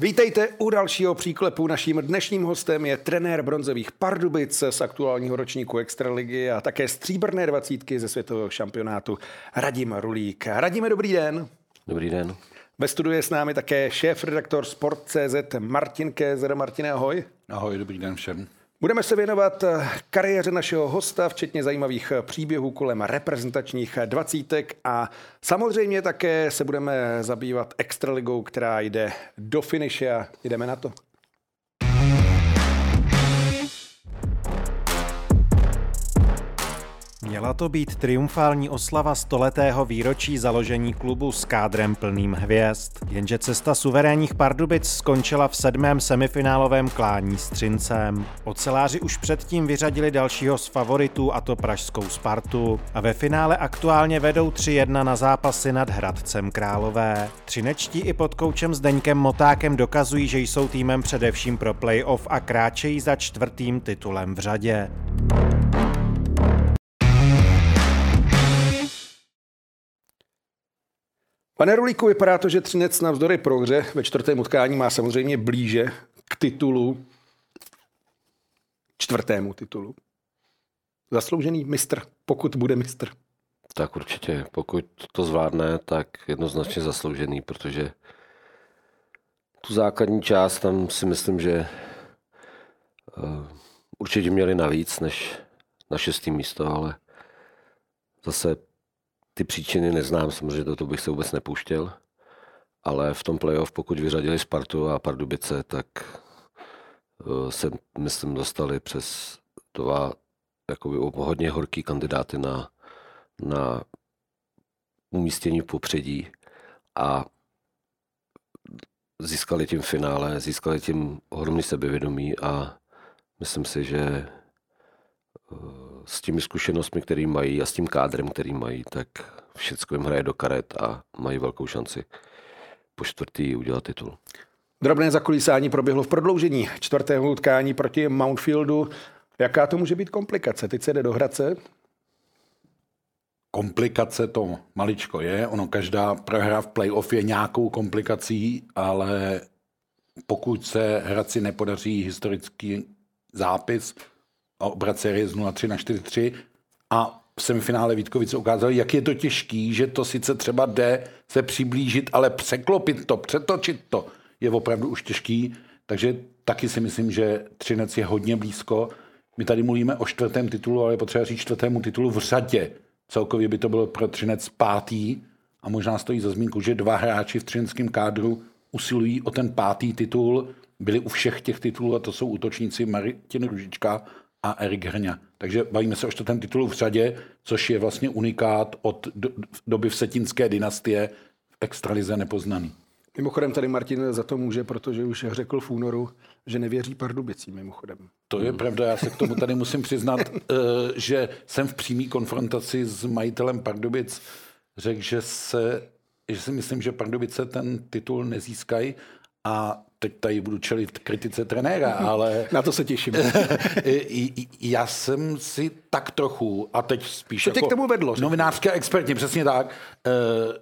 Vítejte u dalšího příklepu. Naším dnešním hostem je trenér bronzových Pardubic z aktuálního ročníku Extraligy a také stříbrné dvacítky ze světového šampionátu Radim Rulík. Radíme, dobrý den. Dobrý den. Ve studiu je s námi také šéf-redaktor Sport.cz Martin Kézer. Martin, ahoj. Ahoj, dobrý den všem. Budeme se věnovat eh, kariéře našeho hosta, včetně zajímavých eh, příběhů kolem reprezentačních eh, dvacítek a samozřejmě také se budeme zabývat extraligou, která jde do finiše a jdeme na to. Měla to být triumfální oslava stoletého výročí založení klubu s kádrem plným hvězd. Jenže cesta suverénních Pardubic skončila v sedmém semifinálovém klání s Třincem. Oceláři už předtím vyřadili dalšího z favoritů, a to pražskou Spartu. A ve finále aktuálně vedou 3-1 na zápasy nad Hradcem Králové. Třinečtí i pod koučem Zdeňkem Motákem dokazují, že jsou týmem především pro playoff a kráčejí za čtvrtým titulem v řadě. Pane Rulíku, vypadá to, že Třinec navzdory prohře ve čtvrtém utkání má samozřejmě blíže k titulu, čtvrtému titulu. Zasloužený mistr, pokud bude mistr. Tak určitě, pokud to zvládne, tak jednoznačně zasloužený, protože tu základní část tam si myslím, že uh, určitě měli navíc než na šestý místo, ale zase ty příčiny neznám, samozřejmě do toho bych se vůbec nepouštěl, ale v tom playoff, pokud vyřadili Spartu a Pardubice, tak eh, se, myslím, dostali přes dva jakoby hodně horký kandidáty na, na umístění v popředí a získali tím finále, získali tím ohromný sebevědomí a myslím si, že eh, s těmi zkušenostmi, které mají a s tím kádrem, který mají, tak všechno jim hraje do karet a mají velkou šanci po čtvrtý udělat titul. Drobné zakulisání proběhlo v prodloužení čtvrtého utkání proti Mountfieldu. Jaká to může být komplikace? Teď se jde do Hradce? Komplikace to maličko je. Ono každá prohra v playoff je nějakou komplikací, ale pokud se Hradci nepodaří historický zápis a obrat série z 0-3 na 4-3 a v semifinále Vítkovice ukázali, jak je to těžký, že to sice třeba jde se přiblížit, ale překlopit to, přetočit to je opravdu už těžký. Takže taky si myslím, že Třinec je hodně blízko. My tady mluvíme o čtvrtém titulu, ale je potřeba říct čtvrtému titulu v řadě. Celkově by to bylo pro Třinec pátý a možná stojí za zmínku, že dva hráči v třineckém kádru usilují o ten pátý titul. Byli u všech těch titulů a to jsou útočníci Martin Ružička a Erik Hrňa. Takže bavíme se o čtvrtém titulu v řadě, což je vlastně unikát od doby vsetinské dynastie v extralize nepoznaný. Mimochodem tady Martin za to může, protože už řekl v únoru, že nevěří Pardubicím mimochodem. To je pravda, já se k tomu tady musím přiznat, eh, že jsem v přímé konfrontaci s majitelem Pardubic řekl, že, se, že si myslím, že Pardubice ten titul nezískají a teď tady budu čelit kritice trenéra, ale... Na to se těším. já jsem si tak trochu, a teď spíš Co jako k tomu vedlo? Novinářské expertně, přesně tak, eh,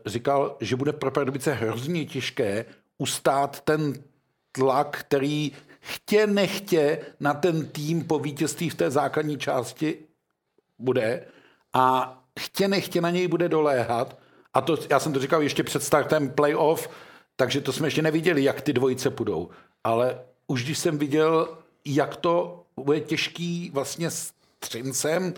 říkal, že bude pro Pardubice hrozně těžké ustát ten tlak, který chtě nechtě na ten tým po vítězství v té základní části bude a chtě nechtě na něj bude doléhat. A to, já jsem to říkal ještě před startem playoff, takže to jsme ještě neviděli, jak ty dvojice půjdou. Ale už když jsem viděl, jak to bude těžký vlastně s Třincem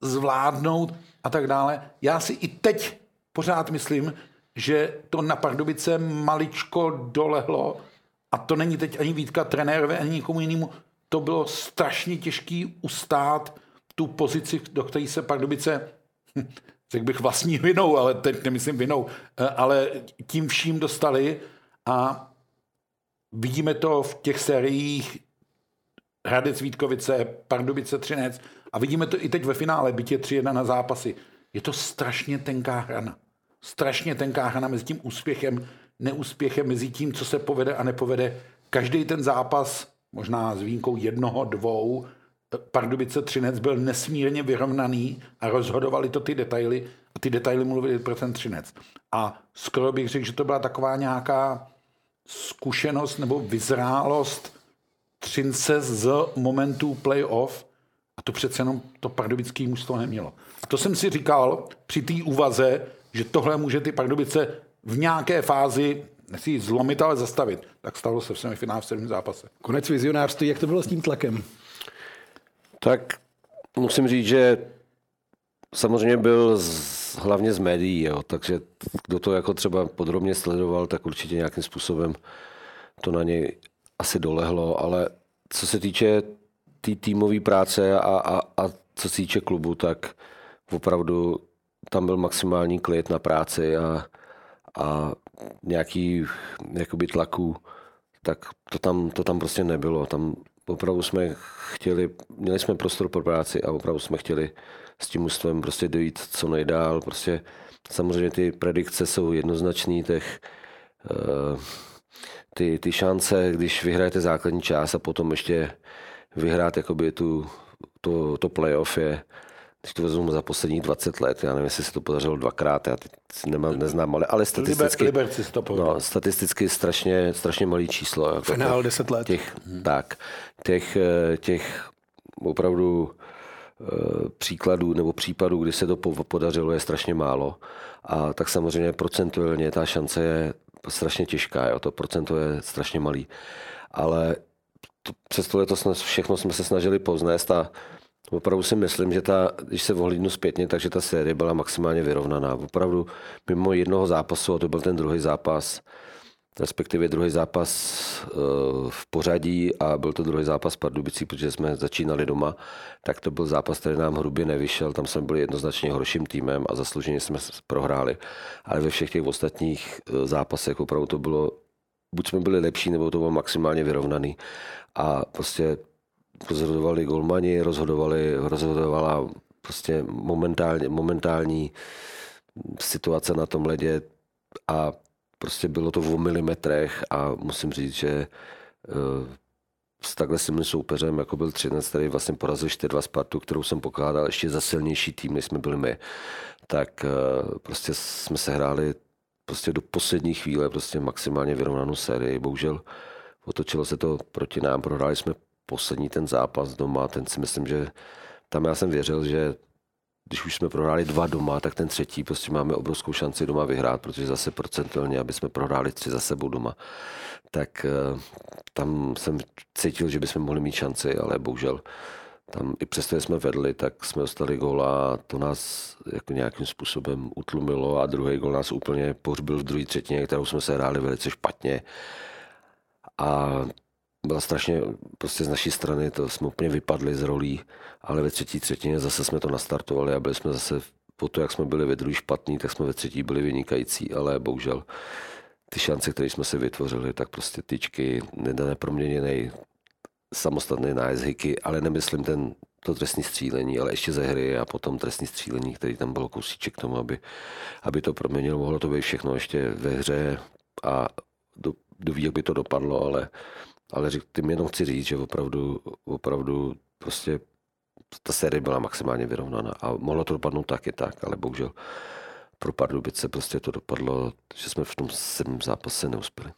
zvládnout a tak dále, já si i teď pořád myslím, že to na Pardubice maličko dolehlo a to není teď ani výtka trenérové, ani nikomu jinému. To bylo strašně těžký ustát tu pozici, do které se Pardubice řekl bych vlastní vinou, ale teď nemyslím vinou, eh, ale tím vším dostali a vidíme to v těch sériích Hradec Vítkovice, Pardubice Třinec a vidíme to i teď ve finále, bytě 3-1 na zápasy. Je to strašně tenká hrana. Strašně tenká hrana mezi tím úspěchem, neúspěchem, mezi tím, co se povede a nepovede. Každý ten zápas, možná s výjimkou jednoho, dvou, Pardubice Třinec byl nesmírně vyrovnaný a rozhodovali to ty detaily a ty detaily mluvili pro ten Třinec. A skoro bych řekl, že to byla taková nějaká zkušenost nebo vyzrálost Třince z momentů playoff a to přece jenom to pardubický mužstvo nemělo. A to jsem si říkal při té úvaze, že tohle může ty Pardubice v nějaké fázi si zlomit, ale zastavit. Tak stalo se v semifinále v sedmém zápase. Konec vizionářství, jak to bylo s tím tlakem? Tak musím říct, že samozřejmě byl z, hlavně z médií, jo, takže kdo to jako třeba podrobně sledoval, tak určitě nějakým způsobem to na něj asi dolehlo, ale co se týče té tý týmové práce a, a, a co se týče klubu, tak opravdu tam byl maximální klid na práci a, a nějaký jakoby tlaku, tak to tam, to tam prostě nebylo. Tam opravdu jsme chtěli, měli jsme prostor pro práci a opravdu jsme chtěli s tím ústvem prostě dojít co nejdál. Prostě samozřejmě ty predikce jsou jednoznačný, těch, uh, ty, ty šance, když vyhrajete základní část a potom ještě vyhrát jakoby tu, to, to playoff je, když to vezmu za posledních 20 let, já nevím, jestli se to podařilo dvakrát, já teď nemám, neznám, ale, ale statisticky, Liber, to no, statisticky strašně, strašně malý číslo. Jako Finál 10 let. Těch, hmm. Tak, těch, eh, těch opravdu eh, příkladů nebo případů, kdy se to podařilo, je strašně málo. A tak samozřejmě procentuálně ta šance je strašně těžká, jo, to procento je strašně malý. Ale to, přesto to jsme, všechno jsme se snažili poznést a Opravdu si myslím, že ta, když se ohlídnu zpětně, takže ta série byla maximálně vyrovnaná. Opravdu mimo jednoho zápasu, a to byl ten druhý zápas, respektive druhý zápas eh, v pořadí a byl to druhý zápas Pardubicí, protože jsme začínali doma, tak to byl zápas, který nám hrubě nevyšel, tam jsme byli jednoznačně horším týmem a zaslouženě jsme prohráli. Ale ve všech těch ostatních eh, zápasech opravdu to bylo, buď jsme byli lepší, nebo to bylo maximálně vyrovnaný. A prostě rozhodovali golmani, rozhodovali, rozhodovala prostě momentálně, momentální situace na tom ledě a prostě bylo to v milimetrech a musím říct, že eh, s takhle silným soupeřem, jako byl Třinec, který vlastně porazil 4-2 Spartu, kterou jsem pokládal ještě za silnější tým, než jsme byli my, tak eh, prostě jsme se hráli prostě do poslední chvíle prostě maximálně vyrovnanou sérii. Bohužel otočilo se to proti nám, prohráli jsme poslední ten zápas doma, ten si myslím, že tam já jsem věřil, že když už jsme prohráli dva doma, tak ten třetí prostě máme obrovskou šanci doma vyhrát, protože zase procentuálně, aby jsme prohráli tři za sebou doma, tak eh, tam jsem cítil, že bychom mohli mít šanci, ale bohužel tam i přesto, jsme vedli, tak jsme dostali gól a to nás jako nějakým způsobem utlumilo a druhý gól nás úplně pohřbil v druhé třetině, kterou jsme se hráli velice špatně. A byla strašně, prostě z naší strany, to jsme úplně vypadli z rolí, ale ve třetí třetině zase jsme to nastartovali a byli jsme zase, po to, jak jsme byli ve druhý špatný, tak jsme ve třetí byli vynikající, ale bohužel ty šance, které jsme si vytvořili, tak prostě tyčky, neproměněný samostatný nájezd hiky, ale nemyslím ten, to trestní střílení, ale ještě ze hry a potom trestní střílení, který tam bylo kousíček k tomu, aby, aby to proměnilo. Mohlo to být všechno ještě ve hře a do, do ví, jak by to dopadlo, ale ale tím jenom chci říct, že opravdu, opravdu prostě ta série byla maximálně vyrovnaná a mohlo to dopadnout taky tak, ale bohužel pro Pardubice prostě to dopadlo, že jsme v tom sedmém zápase neuspěli.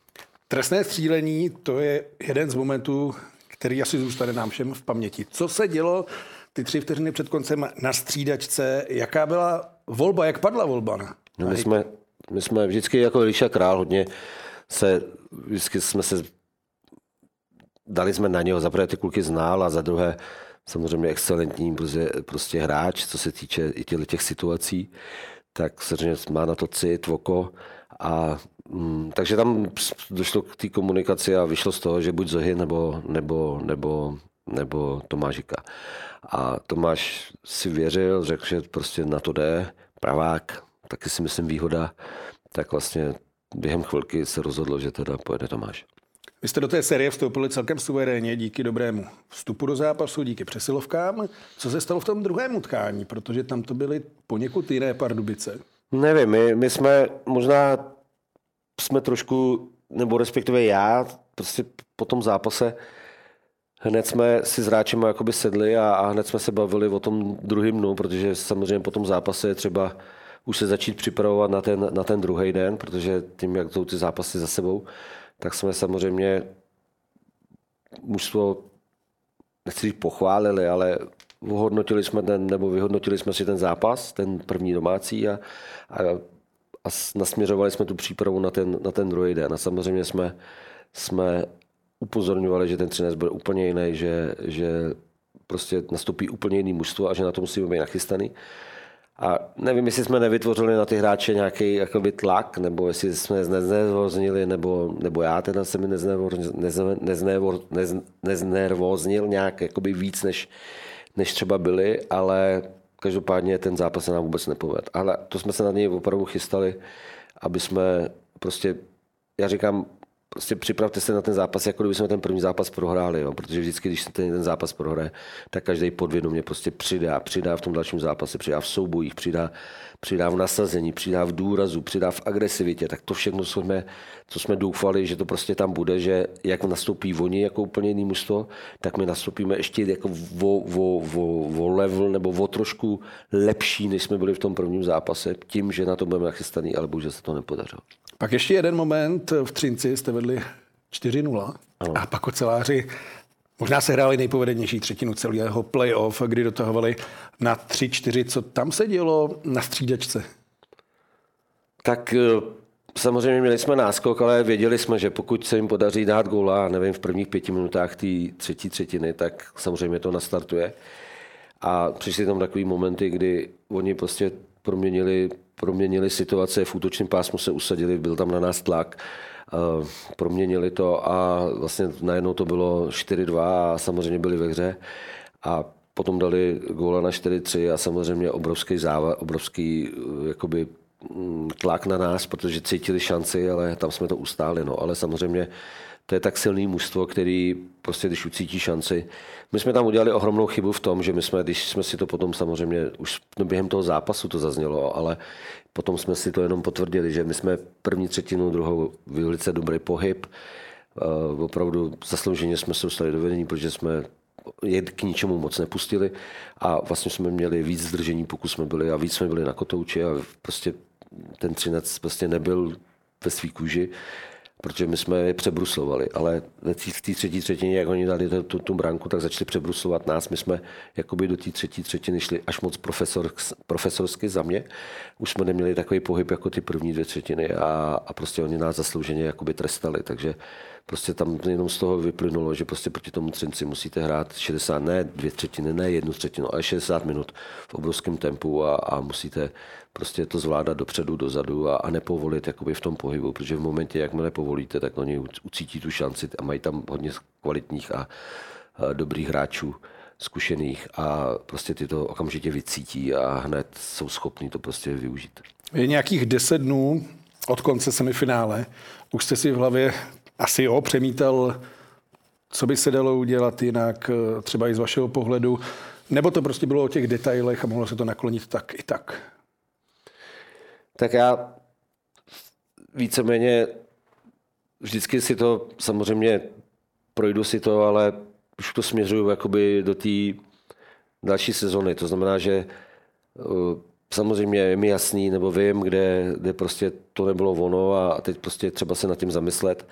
Trestné střílení, to je jeden z momentů, který asi zůstane nám všem v paměti. Co se dělo ty tři vteřiny před koncem na střídačce? Jaká byla volba, jak padla volba? Na, no my, jsme, my jsme vždycky jako Ríša Král hodně se, vždycky jsme se dali jsme na něho, za prvé ty kluky znal a za druhé samozřejmě excelentní prostě, prostě hráč, co se týče i těch, těch situací, tak samozřejmě má na to cit, oko a mm, takže tam došlo k té komunikaci a vyšlo z toho, že buď Zohy nebo, nebo, nebo, nebo Tomášika. A Tomáš si věřil, řekl, že prostě na to jde, pravák, taky si myslím výhoda, tak vlastně během chvilky se rozhodlo, že teda pojede Tomáš. Vy jste do té série vstoupili celkem suverénně díky dobrému vstupu do zápasu, díky přesilovkám. Co se stalo v tom druhém utkání? Protože tam to byly poněkud jiné Pardubice. Nevím, my, my jsme možná jsme trošku, nebo respektive já, prostě po tom zápase hned jsme si s hráčem jakoby sedli a, a hned jsme se bavili o tom druhém dnu, protože samozřejmě po tom zápase je třeba už se začít připravovat na ten, na ten druhý den, protože tím, jak jsou ty zápasy za sebou, tak jsme samozřejmě mužstvo, nechci říct pochválili, ale vyhodnotili jsme ten, nebo vyhodnotili jsme si ten zápas, ten první domácí a, a, a nasměřovali jsme tu přípravu na ten, na ten druhý den. A samozřejmě jsme, jsme upozorňovali, že ten třinec bude úplně jiný, že, že prostě nastoupí úplně jiný mužstvo a že na to musíme být nachystaný. A nevím, jestli jsme nevytvořili na ty hráče nějaký jakoby, tlak, nebo jestli jsme neznervoznili, nebo, nebo já teda se mi neznervoznil nějak jakoby víc, než, než třeba byli, ale každopádně ten zápas se nám vůbec nepoved. Ale to jsme se na něj opravdu chystali, aby jsme prostě, já říkám, prostě připravte se na ten zápas, jako kdyby jsme ten první zápas prohráli, jo? protože vždycky, když se ten, ten zápas prohraje, tak každý podvědomě prostě přidá, přidá v tom dalším zápase, přidá v soubojích, přidá, přidá v nasazení, přidá v důrazu, přidá v agresivitě, tak to všechno, co jsme, co jsme doufali, že to prostě tam bude, že jak nastoupí oni jako úplně jiný mužstvo, tak my nastoupíme ještě jako vo, vo, vo, vo level nebo o trošku lepší, než jsme byli v tom prvním zápase, tím, že na to budeme nachystaný, ale bohužel se to nepodařilo. Pak ještě jeden moment v Třinci jste vedli 4-0 a pak oceláři možná se hráli nejpovedenější třetinu celého playoff, kdy dotahovali na 3-4. Co tam se dělo na střídačce? Tak eh, samozřejmě měli jsme náskok, ale věděli jsme, že pokud se jim podaří dát góla, nevím, v prvních pěti minutách té třetí třetiny, tak samozřejmě to nastartuje. A přišly tam takové momenty, kdy oni prostě proměnili proměnili situace, v útočném pásmu se usadili, byl tam na nás tlak, eh, proměnili to a vlastně najednou to bylo 4-2 a samozřejmě byli ve hře a potom dali góla na 4-3 a samozřejmě obrovský záva, obrovský eh, jakoby mm, tlak na nás, protože cítili šanci, ale tam jsme to ustáli. No. Ale samozřejmě to je tak silný mužstvo, který prostě, když ucítí šanci. My jsme tam udělali ohromnou chybu v tom, že my jsme, když jsme si to potom samozřejmě, už no během toho zápasu to zaznělo, ale potom jsme si to jenom potvrdili, že my jsme první třetinu, druhou velice dobrý pohyb, uh, opravdu zaslouženě jsme se dostali do vedení, protože jsme je k ničemu moc nepustili a vlastně jsme měli víc zdržení, pokud jsme byli a víc jsme byli na kotouči a prostě ten třinec prostě nebyl ve svý kůži protože my jsme je přebruslovali, ale v té třetí třetině, jak oni dali tu, tu branku, tak začali přebruslovat nás. My jsme jakoby do té třetí třetiny šli až moc profesor, profesorsky za mě. Už jsme neměli takový pohyb jako ty první dvě třetiny a, a prostě oni nás zaslouženě jakoby trestali, takže prostě tam jenom z toho vyplynulo, že prostě proti tomu Třinci musíte hrát 60, ne dvě třetiny, ne jednu třetinu, ale 60 minut v obrovském tempu a, a musíte prostě to zvládat dopředu, dozadu a, a nepovolit jakoby v tom pohybu, protože v momentě, jakmile povolíte, tak oni ucítí tu šanci a mají tam hodně kvalitních a, a dobrých hráčů zkušených a prostě ty to okamžitě vycítí a hned jsou schopní to prostě využít. Je nějakých deset dnů od konce semifinále. Už jste si v hlavě asi jo, přemítal, co by se dalo udělat jinak, eh, třeba i z vašeho pohledu, nebo to prostě bylo o těch detailech a mohlo se to naklonit tak i tak? Tak já víceméně vždycky si to samozřejmě projdu si to, ale už to směřuju jakoby do té další sezony. To znamená, že eh, samozřejmě je mi jasný, nebo vím, kde, kde prostě to nebylo ono a teď prostě třeba se nad tím zamyslet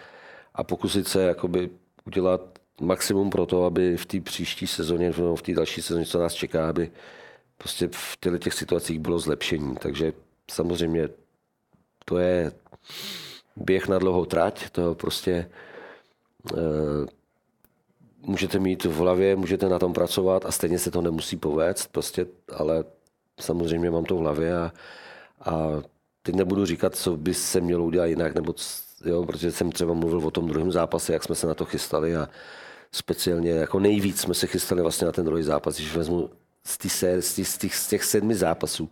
a pokusit se jakoby udělat maximum pro to, aby v té příští sezóně, v té další sezóně, co nás čeká, aby prostě v těchto těch situacích bylo zlepšení. Takže samozřejmě to je běh na dlouhou trať, to prostě e, můžete mít v hlavě, můžete na tom pracovat a stejně se to nemusí povést, prostě, ale samozřejmě mám to v hlavě a, a teď nebudu říkat, co by se mělo udělat jinak, nebo jo, protože jsem třeba mluvil o tom druhém zápase, jak jsme se na to chystali a speciálně jako nejvíc jsme se chystali vlastně na ten druhý zápas, když vezmu z, tý z, tý, z, těch, z těch sedmi zápasů,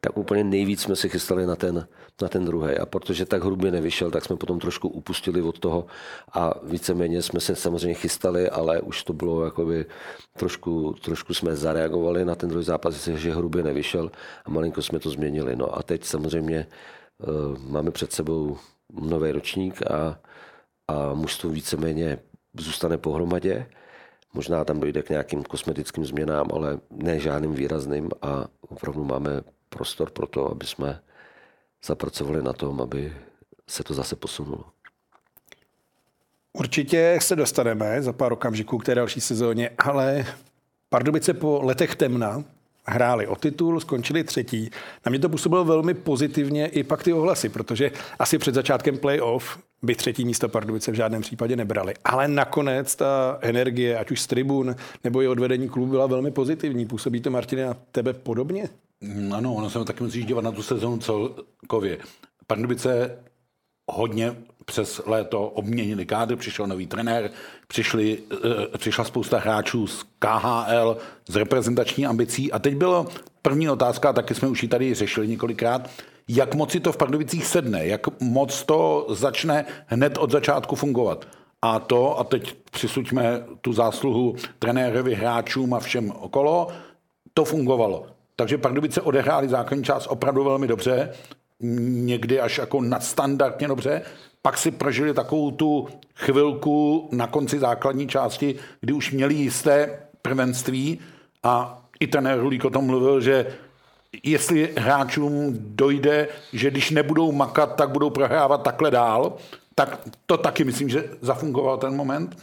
tak úplně nejvíc jsme si chystali na ten, na ten druhý. A protože tak hrubě nevyšel, tak jsme potom trošku upustili od toho a víceméně jsme se samozřejmě chystali, ale už to bylo jakoby trošku, trošku jsme zareagovali na ten druhý zápas, že hrubě nevyšel a malinko jsme to změnili. No a teď samozřejmě uh, máme před sebou nový ročník a, a mužstvo víceméně zůstane pohromadě. Možná tam dojde k nějakým kosmetickým změnám, ale ne žádným výrazným a opravdu máme prostor pro to, aby jsme zapracovali na tom, aby se to zase posunulo. Určitě se dostaneme za pár okamžiků k té další sezóně, ale Pardubice po letech temna hráli o titul, skončili třetí. Na mě to působilo velmi pozitivně i pak ty ohlasy, protože asi před začátkem playoff by třetí místo Pardubice v žádném případě nebrali. Ale nakonec ta energie, ať už z tribun nebo i odvedení klubu, byla velmi pozitivní. Působí to, Martine, na tebe podobně? Ano, ono se taky musíš dívat na tu sezonu celkově. Pardubice hodně přes léto obměnili kádr, přišel nový trenér, přišli, e, přišla spousta hráčů z KHL, z reprezentační ambicí a teď byla první otázka, taky jsme už ji tady řešili několikrát, jak moc si to v Pardubicích sedne, jak moc to začne hned od začátku fungovat. A to, a teď přisuďme tu zásluhu trenérovi, hráčům a všem okolo, to fungovalo. Takže Pardubice odehráli základní část opravdu velmi dobře, někdy až jako nadstandardně dobře. Pak si prožili takovou tu chvilku na konci základní části, kdy už měli jisté prvenství a i ten Rulík o tom mluvil, že jestli hráčům dojde, že když nebudou makat, tak budou prohrávat takhle dál, tak to taky myslím, že zafungoval ten moment.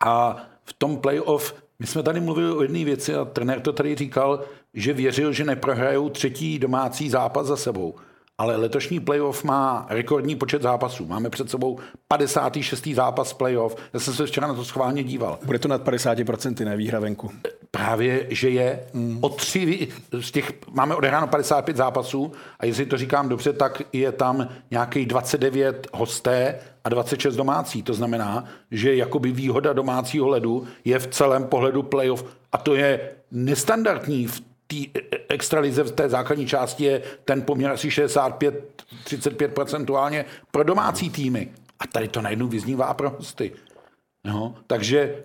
A v tom playoff, my jsme tady mluvili o jedné věci a trenér to tady říkal, že věřil, že neprohrajou třetí domácí zápas za sebou ale letošní playoff má rekordní počet zápasů. Máme před sebou 56. zápas playoff. Já jsem se včera na to schválně díval. Bude to nad 50%, ne výhra venku. Právě, že je mm. o tři, z těch, máme odehráno 55 zápasů a jestli to říkám dobře, tak je tam nějaký 29 hosté a 26 domácí. To znamená, že jakoby výhoda domácího ledu je v celém pohledu playoff a to je nestandardní v té extralize v té základní části je ten poměr asi 65-35 procentuálně pro domácí týmy. A tady to najednou vyznívá pro hosty. No, takže e,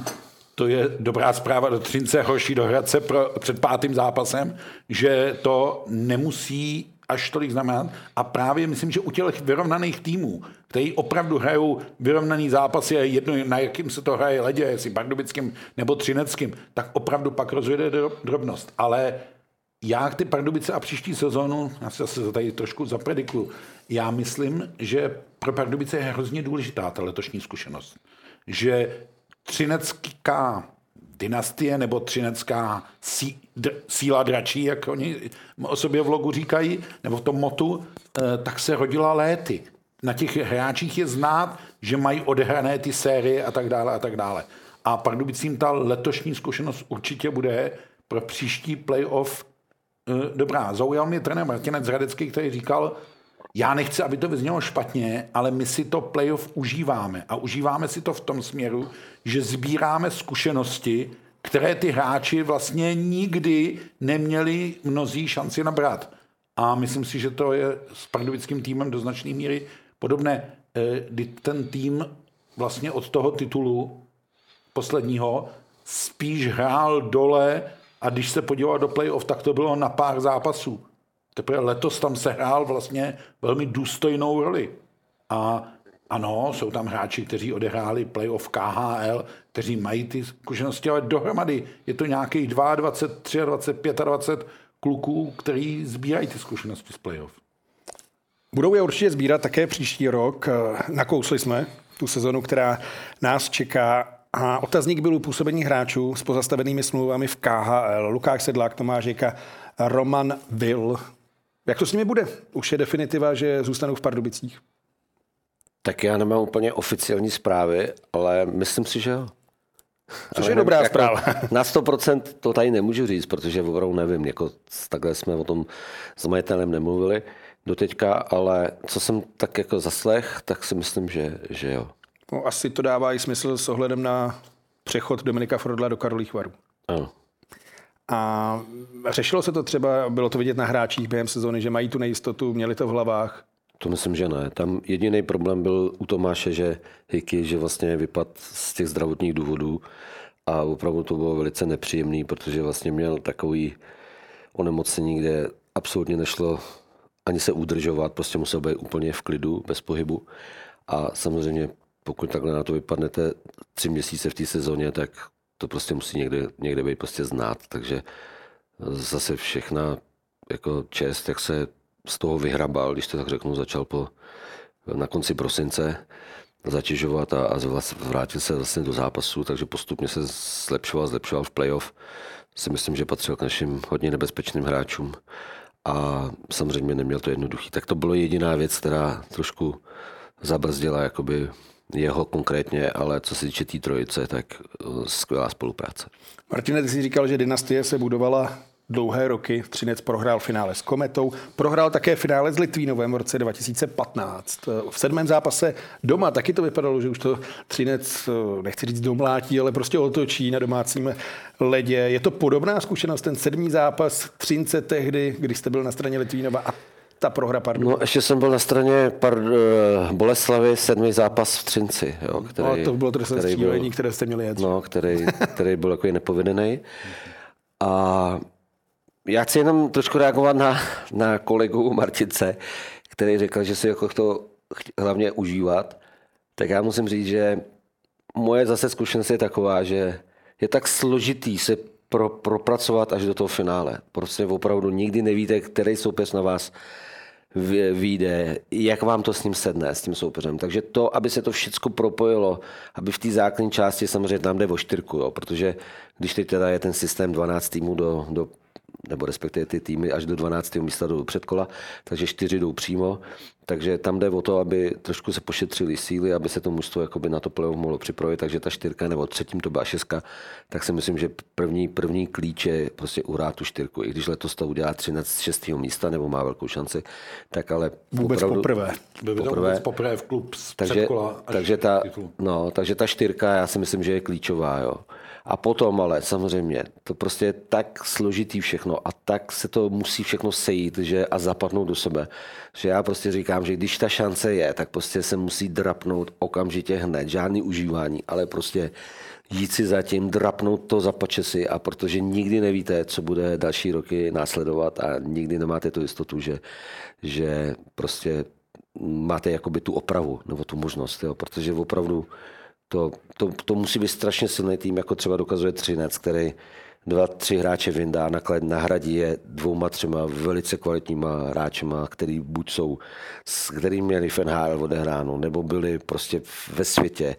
to je dobrá zpráva do Třince, horší do Hradce pro, před pátým zápasem, že to nemusí až tolik znamenat. A právě myslím, že u těch vyrovnaných týmů, kteří opravdu hrajou vyrovnaný zápasy a jedno, na jakým se to hraje ledě, jestli pardubickým nebo třineckým, tak opravdu pak rozjede drobnost. Ale já ty Pardubice a příští sezónu, já se zase tady trošku zapredikuju, já myslím, že pro Pardubice je hrozně důležitá ta letošní zkušenost. Že třinecká dynastie nebo třinecká sí, dr, síla dračí, jak oni o sobě v logu říkají, nebo v tom motu, eh, tak se rodila léty. Na těch hráčích je znát, že mají odehrané ty série a tak dále a tak dále. A Pardubicím ta letošní zkušenost určitě bude pro příští playoff eh, dobrá. Zaujal mě trenér Martinec Hradecký, který říkal, já nechci, aby to vyznělo špatně, ale my si to playoff užíváme. A užíváme si to v tom směru, že sbíráme zkušenosti, které ty hráči vlastně nikdy neměli mnozí šanci nabrat. A myslím si, že to je s pardubickým týmem do značné míry podobné, eh, kdy ten tým vlastně od toho titulu posledního spíš hrál dole a když se podíval do playoff, tak to bylo na pár zápasů. Teprve letos tam se hrál vlastně velmi důstojnou roli. A ano, jsou tam hráči, kteří odehráli playoff KHL, kteří mají ty zkušenosti, ale dohromady je to nějakých 22, 23, 25 kluků, kteří sbírají ty zkušenosti z playoff. Budou je určitě sbírat také příští rok. Nakousli jsme tu sezonu, která nás čeká. A otazník byl u působení hráčů s pozastavenými smlouvami v KHL. Lukáš Sedlák, Tomáš Jeka, Roman Will. Jak to s nimi bude? Už je definitiva, že zůstanou v Pardubicích? Tak já nemám úplně oficiální zprávy, ale myslím si, že jo. Což je dobrá jako zpráva. Na 100% to tady nemůžu říct, protože opravdu nevím, jako takhle jsme o tom s majitelem nemluvili doteďka, ale co jsem tak jako zaslech, tak si myslím, že, že jo. No, asi to dává i smysl s ohledem na přechod Dominika Frodla do Karolých varů. Ano. A řešilo se to třeba, bylo to vidět na hráčích během sezóny, že mají tu nejistotu, měli to v hlavách? To myslím, že ne. Tam jediný problém byl u Tomáše, že Hiky, že vlastně vypad z těch zdravotních důvodů a opravdu to bylo velice nepříjemný, protože vlastně měl takový onemocnění, kde absolutně nešlo ani se udržovat, prostě musel být úplně v klidu, bez pohybu. A samozřejmě, pokud takhle na to vypadnete tři měsíce v té sezóně, tak to prostě musí někde, někde být prostě znát. Takže zase všechna jako čest, jak se z toho vyhrabal, když to tak řeknu, začal po, na konci prosince zatěžovat a, a vrátil se vlastně do zápasu, takže postupně se zlepšoval, zlepšoval v playoff. Si myslím, že patřil k našim hodně nebezpečným hráčům a samozřejmě neměl to jednoduchý. Tak to bylo jediná věc, která trošku zabrzdila jakoby jeho konkrétně, ale co se týče té tý trojice, tak eh, skvělá spolupráce. Martine, ty jsi říkal, že dynastie se budovala dlouhé roky. Třinec prohrál finále s Kometou, prohrál také finále s Litvínovem v roce 2015. V sedmém zápase doma taky to vypadalo, že už to Třinec, nechci říct domlátí, ale prostě otočí na domácím ledě. Je to podobná zkušenost, ten sedmý zápas Třince tehdy, když jste byl na straně Litvínova a ta prohra Pardubic. No, ještě jsem byl na straně Par, uh, Boleslavy, sedmý zápas v Třinci. Jo, který, no, to bylo trestné střílení, které jste měli jet. No, který, který byl jako nepovedený. A já chci jenom trošku reagovat na, na kolegu Martince, který řekl, že si jako to hlavně užívat. Tak já musím říct, že moje zase zkušenost je taková, že je tak složitý se pro, propracovat až do toho finále. Prostě opravdu nikdy nevíte, který soupeř na vás vyjde, jak vám to s ním sedne, s tím soupeřem. Takže to, aby se to všechno propojilo, aby v té základní části samozřejmě tam jde o čtyřku, jo, protože když teď teda je ten systém 12 týmů do, do nebo respektive ty týmy až do 12. místa do předkola, takže čtyři jdou přímo. Takže tam jde o to, aby trošku se pošetřili síly, aby se to mužstvo jakoby na to playoff mohlo připravit, takže ta čtyřka nebo třetím to byla šestka, tak si myslím, že první, první klíč je prostě uhrát tu čtyřku. I když letos to udělá 13 6. místa nebo má velkou šanci, tak ale vůbec opravdu, poprvé. poprvé. Vůbec poprvé v klub z takže, předkola takže ta, no, takže ta čtyřka, já si myslím, že je klíčová. Jo. A potom ale samozřejmě, to prostě je tak složitý všechno a tak se to musí všechno sejít že, a zapadnout do sebe, že já prostě říkám, že když ta šance je, tak prostě se musí drapnout okamžitě hned, žádný užívání, ale prostě jít si zatím, drapnout to za si a protože nikdy nevíte, co bude další roky následovat a nikdy nemáte tu jistotu, že, že prostě máte jakoby tu opravu nebo tu možnost, jo, protože opravdu to, to, to musí být strašně silný tým, jako třeba dokazuje Třinec, který dva, tři hráče vyndá, naklad nahradí je dvouma, třema velice kvalitníma hráčema, který buď jsou, s kterými měli FNHL odehráno, nebo byli prostě ve světě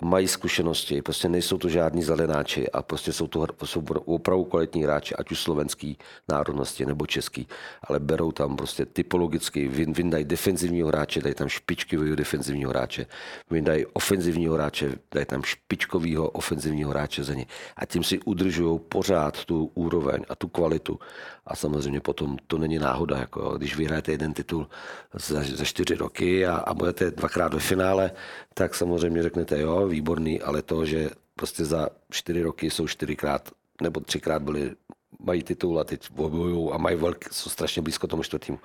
a mají zkušenosti, prostě nejsou to žádní zelenáči a prostě jsou to jsou opravdu kvalitní hráči, ať už slovenský národnosti nebo český, ale berou tam prostě typologicky, vyndají defenzivního hráče, dají tam špičkového defenzivního hráče, vyndají ofenzivního hráče, dají tam špičkového ofenzivního hráče za ně a tím si udržují pořád tu úroveň a tu kvalitu. A samozřejmě potom to není náhoda, jako když vyhrajete jeden titul za, za čtyři roky a, a budete dvakrát ve finále, tak samozřejmě řeknete, jo, výborný, ale to, že prostě za čtyři roky jsou čtyřikrát nebo třikrát byli, mají titul a teď bojují a mají velký, jsou strašně blízko tomu čtvrtému.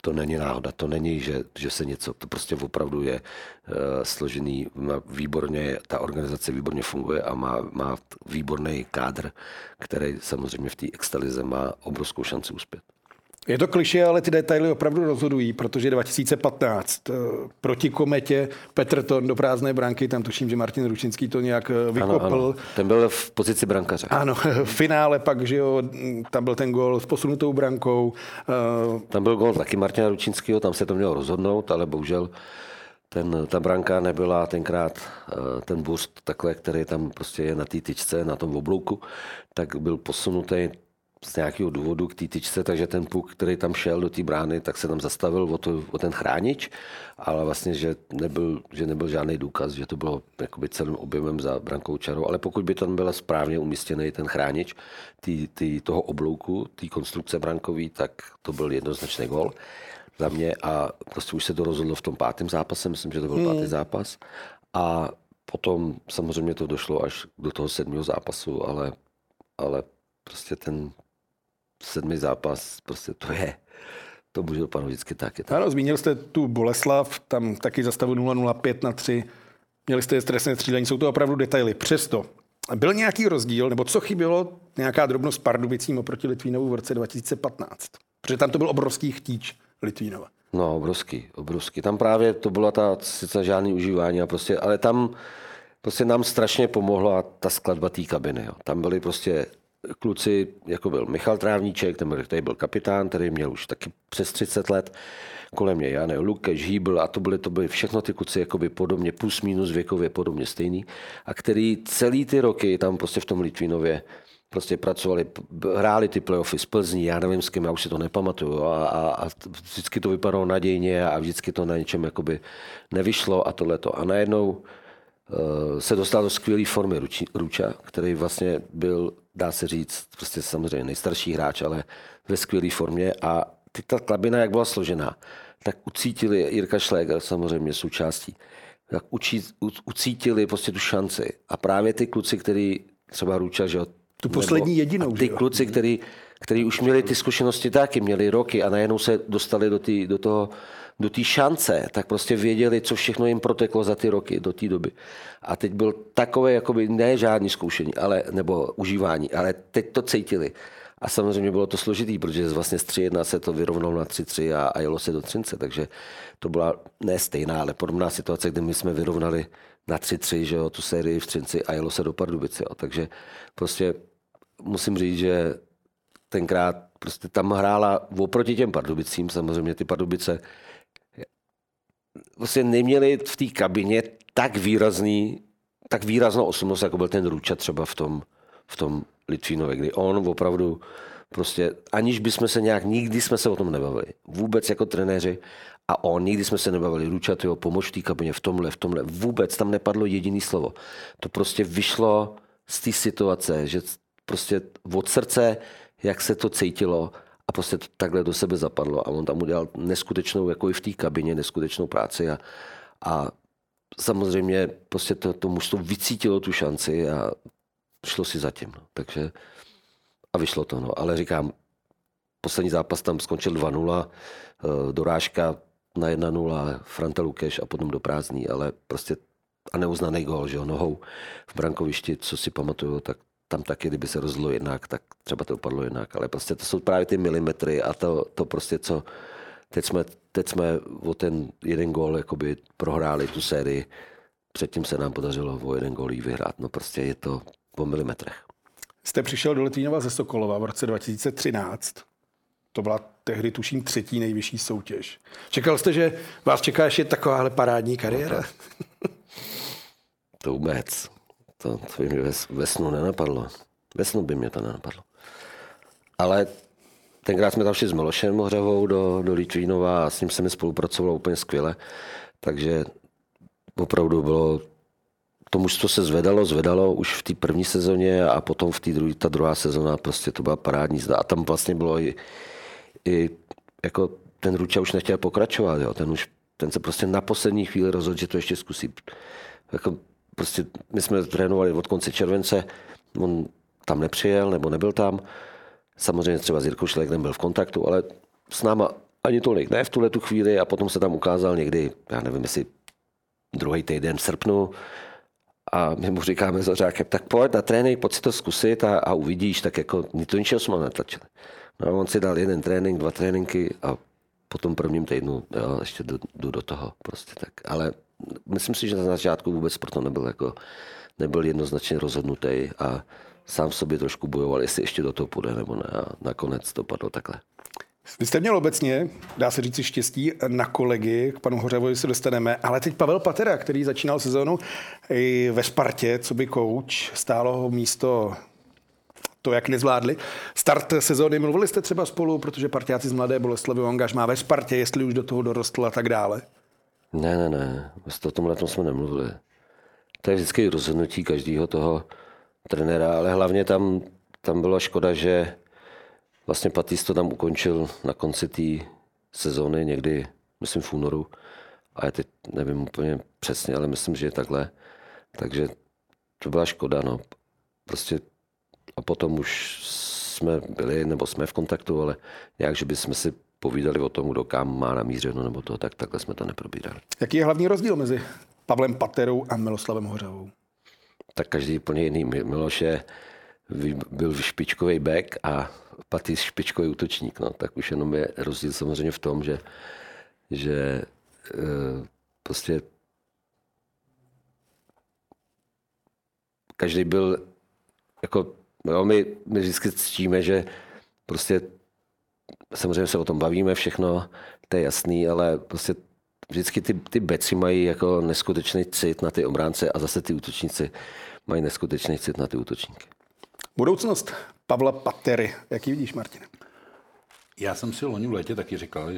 To není náhoda, to není, že, že se něco, to prostě opravdu je uh, složený, má výborně, ta organizace výborně funguje a má, má výborný kádr, který samozřejmě v té extalize má obrovskou šanci uspět. Je to kliše, ale ty detaily opravdu rozhodují, protože 2015 eh, proti kometě Petr Ton do prázdné branky, tam tuším, že Martin Ručinský to nějak eh, vykopl. Ano, ano. Ten byl v pozici brankaře. Ano, v finále pak, že jo, tam byl ten gol s posunutou brankou. Eh, tam byl gol taky Martina Ručinského, tam se to mělo rozhodnout, ale bohužel ten, ta branka nebyla tenkrát ten boost takhle, který tam prostě je na té tyčce, na tom oblouku, tak byl posunutý z nějakého důvodu k té tyčce, takže ten puk, který tam šel do té brány, tak se tam zastavil o, to, o ten chránič, ale vlastně, že nebyl, že nebyl žádný důkaz, že to bylo jakoby celým objemem za brankou čarou, ale pokud by tam byl správně umístěný ten chránič tý, tý, toho oblouku, té konstrukce brankový, tak to byl jednoznačný gol za mě a prostě už se to rozhodlo v tom pátém zápase, myslím, že to byl hmm. pátý zápas a potom samozřejmě to došlo až do toho sedmého zápasu, ale, ale prostě ten sedmý zápas, prostě to je, to může dopadnout vždycky tak. Je to. Ano, zmínil jste tu Boleslav, tam taky za stavu 0,05 na 3. Měli jste stresné střílení, jsou to opravdu detaily. Přesto, byl nějaký rozdíl, nebo co chybělo, nějaká drobnost Pardubicím oproti Litvínovu v roce 2015? Protože tam to byl obrovský chtíč Litvínova. No, obrovský, obrovský. Tam právě to byla ta, sice žádný užívání, a prostě, ale tam prostě nám strašně pomohla ta skladba té kabiny. Jo. Tam byli prostě kluci, jako byl Michal Trávníček, ten byl, který byl kapitán, který měl už taky přes 30 let, kolem mě Jane Lukeš, Hýbl a to byly, to byly všechno ty kluci jakoby podobně, plus minus věkově podobně stejný a který celý ty roky tam prostě v tom Litvínově prostě pracovali, hráli ty playoffy z Plzní, já nevím s kým, já už si to nepamatuju a, a, a vždycky to vypadalo nadějně a vždycky to na něčem jakoby nevyšlo a tohleto. A najednou uh, se dostal do skvělé formy Ruča, který vlastně byl, dá se říct, prostě samozřejmě nejstarší hráč, ale ve skvělé formě a ty, ta klabina, jak byla složená, tak ucítili, Jirka Šléger samozřejmě součástí, tak učí, u, ucítili prostě tu šanci. A právě ty kluci, který třeba Ruča, že tu poslední nebo, jedinou. ty kluci, který, který už měli ty zkušenosti taky, měli roky a najednou se dostali do, tý, do toho do té šance, tak prostě věděli, co všechno jim proteklo za ty roky do té doby. A teď byl takové, jakoby ne žádný zkoušení, ale, nebo užívání, ale teď to cítili. A samozřejmě bylo to složitý, protože vlastně z 3-1 se to vyrovnalo na 3-3 a, a jelo se do Třince, takže to byla ne stejná, ale podobná situace, kdy my jsme vyrovnali na 3-3, že jo, tu sérii v Třinci a jelo se do Pardubice. Jo. Takže prostě musím říct, že tenkrát prostě tam hrála oproti těm Pardubicím, samozřejmě ty Pardubice vlastně neměli v té kabině tak výrazný, tak výraznou osobnost, jako byl ten Ruča třeba v tom, v tom Litvínově, kdy on opravdu prostě, aniž bychom se nějak, nikdy jsme se o tom nebavili. Vůbec jako trenéři a on, nikdy jsme se nebavili, Ručat jeho pomoc v té kabině, v tomhle, v tomhle, vůbec tam nepadlo jediný slovo. To prostě vyšlo z té situace, že prostě od srdce, jak se to cítilo a prostě to takhle do sebe zapadlo a on tam udělal neskutečnou, jako i v té kabině, neskutečnou práci a, a samozřejmě prostě to, to mužstvo vycítilo tu šanci a šlo si zatím. No. Takže a vyšlo to. No. Ale říkám, poslední zápas tam skončil 2-0, eh, dorážka na 1-0, Franta Lukeš a potom do prázdní, ale prostě a neuznaný gol, že jo, nohou v brankovišti, co si pamatuju, tak tam taky, kdyby se rozhodlo jinak, tak třeba to upadlo jinak. Ale prostě to jsou právě ty milimetry a to, to prostě, co teď jsme, teď jsme o ten jeden gól jakoby prohráli tu sérii, předtím se nám podařilo o jeden gól vyhrát. No prostě je to po milimetrech. Jste přišel do Litvínova ze Sokolova v roce 2013. To byla tehdy, tuším, třetí nejvyšší soutěž. Čekal jste, že vás čeká ještě takováhle parádní kariéra? to vůbec. To, to by mě ve, ve snu nenapadlo. Ve snu by mě to nenapadlo. Ale tenkrát jsme tam šli s Milošem Hřevou do, do Litvínova a s ním se mi spolupracovalo úplně skvěle. Takže opravdu bylo to mužstvo se zvedalo, zvedalo už v té první sezóně a potom v té druhé, ta druhá sezóna prostě to byla parádní zda. A tam vlastně bylo i, i jako ten Ruča už nechtěl pokračovat, jo. Ten, už, ten se prostě na poslední chvíli rozhodl, že to ještě zkusí. Jako prostě my jsme trénovali od konce července, on tam nepřijel nebo nebyl tam. Samozřejmě třeba s Jirkou Šleknem byl v kontaktu, ale s náma ani tolik ne v tuhle tu chvíli a potom se tam ukázal někdy, já nevím, jestli druhý týden v srpnu a my mu říkáme za řákem, tak pojď na trénink, pojď si to zkusit a, a uvidíš, tak jako to ničeho jsme netlačili. No a on si dal jeden trénink, dva tréninky a po tom prvním týdnu jo, ještě jdu, jdu, do toho. Prostě tak. Ale myslím si, že na začátku vůbec proto nebyl, jako, nebyl jednoznačně rozhodnutý a sám v sobě trošku bojoval, jestli ještě do toho půjde nebo ne. A nakonec to padlo takhle. Vy jste měl obecně, dá se říct štěstí, na kolegy, k panu Hořevovi se dostaneme, ale teď Pavel Patera, který začínal sezónu i ve Spartě, co by kouč, stálo ho místo to, jak nezvládli. Start sezóny mluvili jste třeba spolu, protože partiáci z Mladé Boleslavy angaž má ve Spartě, jestli už do toho dorostl a tak dále? Ne, ne, ne, o tomhle jsme nemluvili. To je vždycky rozhodnutí každého toho trenéra, ale hlavně tam, tam byla škoda, že Vlastně Patis to tam ukončil na konci té sezóny, někdy, myslím v únoru. A já teď nevím úplně přesně, ale myslím, že je takhle. Takže to byla škoda, no. Prostě a potom už jsme byli nebo jsme v kontaktu, ale nějak, že bychom si povídali o tom, kdo kam má namířeno nebo to, tak takhle jsme to neprobírali. Jaký je hlavní rozdíl mezi Pavlem Paterou a Miloslavem Hořavou? Tak každý úplně jiný. Miloš je, byl špičkový back a Patý špičkový útočník. No. Tak už jenom je rozdíl samozřejmě v tom, že, že e, prostě každý byl jako, jo, my, my vždycky ctíme, že prostě samozřejmě se o tom bavíme všechno, to je jasný, ale prostě vždycky ty, ty beci mají jako neskutečný cit na ty obránce a zase ty útočníci mají neskutečný cit na ty útočníky. Budoucnost Pavla Patery, jaký vidíš, Martin? Já jsem si loni v létě taky říkal,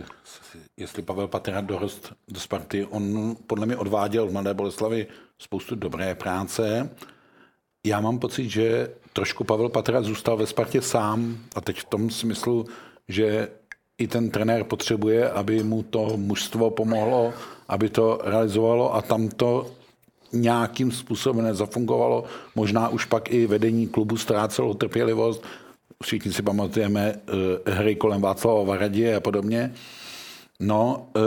jestli Pavel Patera dorost do Sparty, on podle mě odváděl v Mladé Boleslavi spoustu dobré práce. Já mám pocit, že trošku Pavel Patera zůstal ve Spartě sám a teď v tom smyslu, že i ten trenér potřebuje, aby mu to mužstvo pomohlo, aby to realizovalo a tam to nějakým způsobem nezafungovalo. Možná už pak i vedení klubu ztrácelo trpělivost. Všichni si pamatujeme uh, hry kolem Václava Varadě a podobně. No, uh,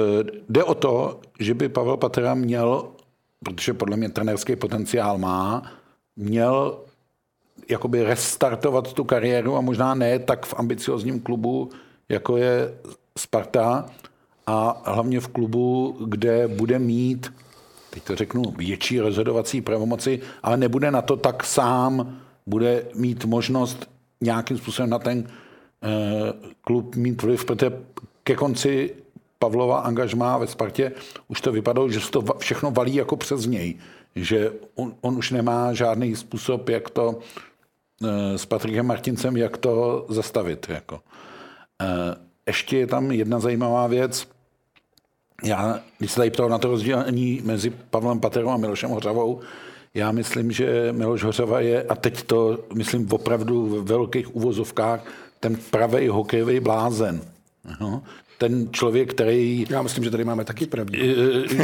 jde o to, že by Pavel Patera měl, protože podle mě trenérský potenciál má, měl jakoby restartovat tu kariéru a možná ne tak v ambiciozním klubu, jako je Sparta a hlavně v klubu, kde bude mít, teď to řeknu, větší rozhodovací pravomoci, ale nebude na to tak sám, bude mít možnost nějakým způsobem na ten eh, klub mít vliv, protože ke konci Pavlova angažmá ve Spartě už to vypadalo, že se to všechno valí jako přes něj. Že on, on už nemá žádný způsob, jak to s Patrikem Martincem, jak to zastavit. Jako. Eh, ještě je tam jedna zajímavá věc. Já, když se tady ptal na to rozdělení mezi Pavlem Paterou a Milošem Hořavou, já myslím, že Miloš Hořava je, a teď to myslím opravdu v velkých uvozovkách, ten pravý hokejový blázen. Ten člověk, který... Já myslím, že tady máme taky pravdu. Eh,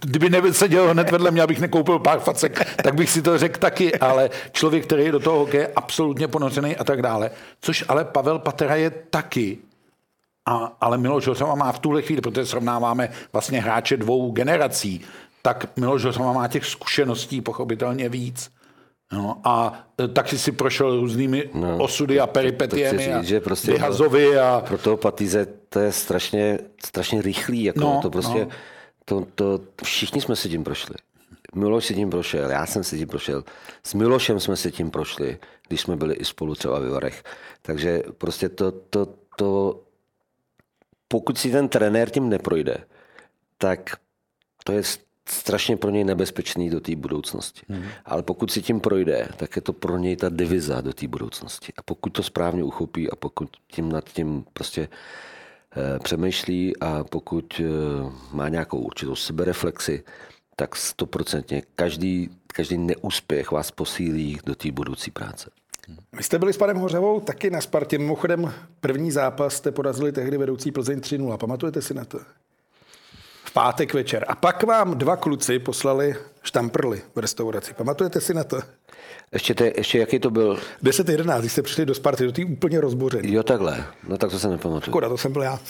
kdyby neseděl hned vedle mě, abych nekoupil pár facek, tak bych si to řekl taky, ale člověk, který je do toho hokeje absolutně ponořený a tak dále. Což ale Pavel Patera je taky. A, ale Miloš Hořava má v tuhle chvíli, protože srovnáváme vlastně hráče dvou generací, tak Miloš Hořava má těch zkušeností pochopitelně víc. No, a e, taky si prošel různými no, osudy a peripetiemi říct, a že prostě vyhazovy. A... Pro toho Patize to je strašně, strašně rychlý. Jako no, to prostě, no. to, to, všichni jsme si tím prošli. Miloš si tím prošel, já jsem si tím prošel. S Milošem jsme si tím prošli, když jsme byli i spolu třeba v Varech. Takže prostě to, to, to, pokud si ten trenér tím neprojde, tak to je strašně pro něj nebezpečný do té budoucnosti. Hmm. Ale pokud si tím projde, tak je to pro něj ta diviza do té budoucnosti. A pokud to správně uchopí a pokud tím nad tím prostě e, přemýšlí a pokud e, má nějakou určitou sebereflexi, tak stoprocentně každý, každý neúspěch vás posílí do té budoucí práce. Vy jste byli s panem Hořavou taky na Spartě. Mimochodem první zápas jste porazili tehdy vedoucí Plzeň 3-0. Pamatujete si na to? V pátek večer. A pak vám dva kluci poslali štamprly v restauraci. Pamatujete si na to? Ještě, te, ještě jaký to byl? 10-11, když jste přišli do Sparty, do té úplně rozbořený. Jo, takhle. No tak to se nepamatuju. Škoda, to jsem byl já.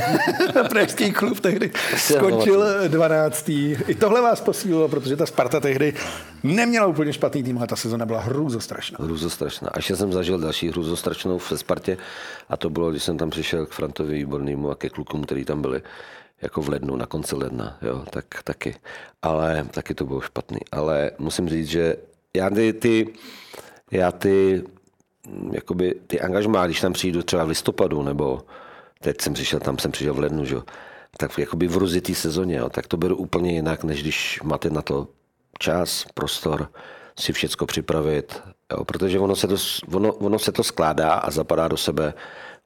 Pražský klub tehdy skončil 12. I tohle vás posílilo, protože ta Sparta tehdy neměla úplně špatný tým, ale ta sezona byla hrůzostrašná. Hrůzostrašná. A ještě jsem zažil další hrůzostrašnou v Spartě a to bylo, když jsem tam přišel k Frantovi Výbornému a ke klukům, který tam byli jako v lednu, na konci ledna, jo, tak taky. Ale taky to bylo špatný. Ale musím říct, že já ty, ty já ty, jakoby, ty angažmá, když tam přijdu třeba v listopadu, nebo teď jsem přišel, tam jsem přišel v lednu, že jo, tak jakoby v rozitý sezóně, jo, tak to beru úplně jinak, než když máte na to čas, prostor, si všecko připravit, jo, protože ono se, to, ono, ono se to skládá a zapadá do sebe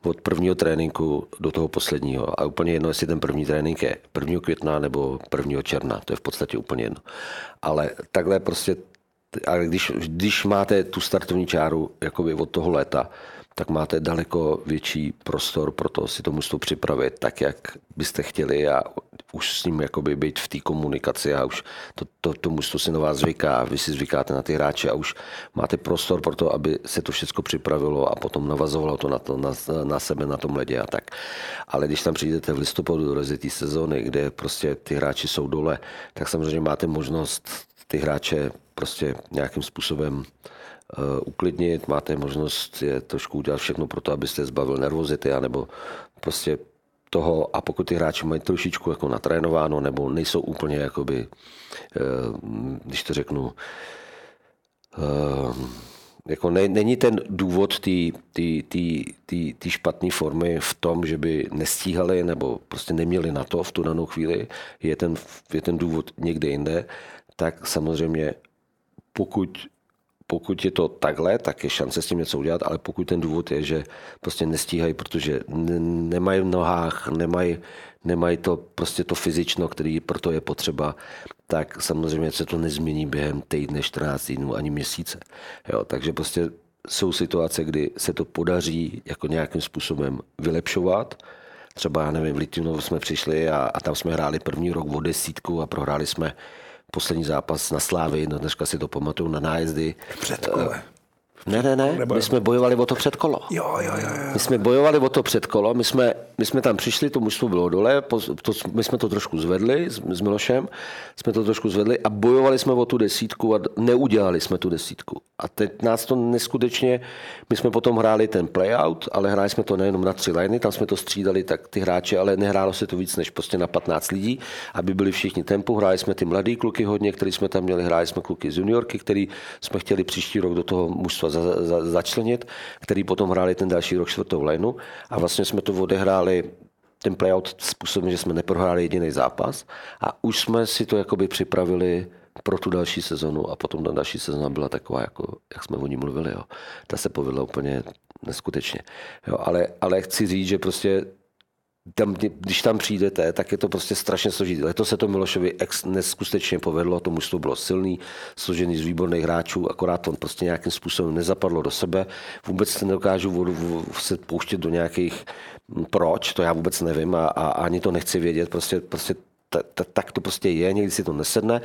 od prvního tréninku do toho posledního. A úplně jedno, jestli ten první trénink je 1. května nebo 1. června. To je v podstatě úplně jedno. Ale takhle prostě, ale když, když máte tu startovní čáru jakoby od toho léta, tak máte daleko větší prostor pro to si to mužstvo připravit tak, jak byste chtěli a už s ním jakoby být v té komunikaci a už to, to, to mužstvo si na vás zvyká vy si zvykáte na ty hráče a už máte prostor pro to, aby se to všechno připravilo a potom navazovalo to na, to, na, na sebe na tom ledě a tak. Ale když tam přijdete v listopadu do rozjetí sezóny, kde prostě ty hráči jsou dole, tak samozřejmě máte možnost ty hráče prostě nějakým způsobem uh, uklidnit, máte možnost je trošku udělat všechno pro to, abyste zbavil nervozity, anebo prostě toho a pokud ty hráči mají trošičku jako natrénováno nebo nejsou úplně jakoby, uh, když to řeknu, uh, jako ne, není ten důvod té špatné formy v tom, že by nestíhali nebo prostě neměli na to v tu danou chvíli, je ten, je ten důvod někde jinde, tak samozřejmě pokud pokud je to takhle, tak je šance s tím něco udělat, ale pokud ten důvod je, že prostě nestíhají, protože nemají v nohách, nemají, nemají to prostě to fyzično, který proto je potřeba, tak samozřejmě se to nezmění během týdne, 14 dnů ani měsíce. Jo, takže prostě jsou situace, kdy se to podaří jako nějakým způsobem vylepšovat. Třeba, já nevím, v Litinovu jsme přišli a, a tam jsme hráli první rok o desítku a prohráli jsme poslední zápas na Slávy, no dneska si to pamatuju, na nájezdy. Předkole. Ne, ne, ne, my jsme bojovali o to předkolo. Jo, jo, jo, jo. My jsme bojovali o to předkolo, my jsme, my jsme tam přišli, to mužstvo bylo dole, to, my jsme to trošku zvedli s, s Milošem, jsme to trošku zvedli a bojovali jsme o tu desítku a neudělali jsme tu desítku. A teď nás to neskutečně, my jsme potom hráli ten playout, ale hráli jsme to nejenom na tři liney, tam jsme to střídali tak ty hráči, ale nehrálo se to víc než prostě na 15 lidí, aby byli všichni tempu. Hráli jsme ty mladý kluky hodně, který jsme tam měli, hráli jsme kluky z juniorky, který jsme chtěli příští rok do toho mužstva za, za, začlenit, který potom hráli ten další rok čtvrtou lineu a vlastně jsme to odehráli ten playout způsobem, že jsme neprohráli jediný zápas a už jsme si to jakoby připravili pro tu další sezonu a potom ta další sezona byla taková, jako, jak jsme o ní mluvili. Jo. Ta se povedla úplně neskutečně. Jo, ale, ale chci říct, že prostě tam, když tam přijdete, tak je to prostě strašně složité. Letos se to Milošovi ex, neskutečně povedlo, to mužstvo bylo silný, složený z výborných hráčů, akorát to prostě nějakým způsobem nezapadlo do sebe. Vůbec se nedokážu se pouštět do nějakých proč, to já vůbec nevím a, a ani to nechci vědět, prostě, prostě tak to prostě je, někdy si to nesedne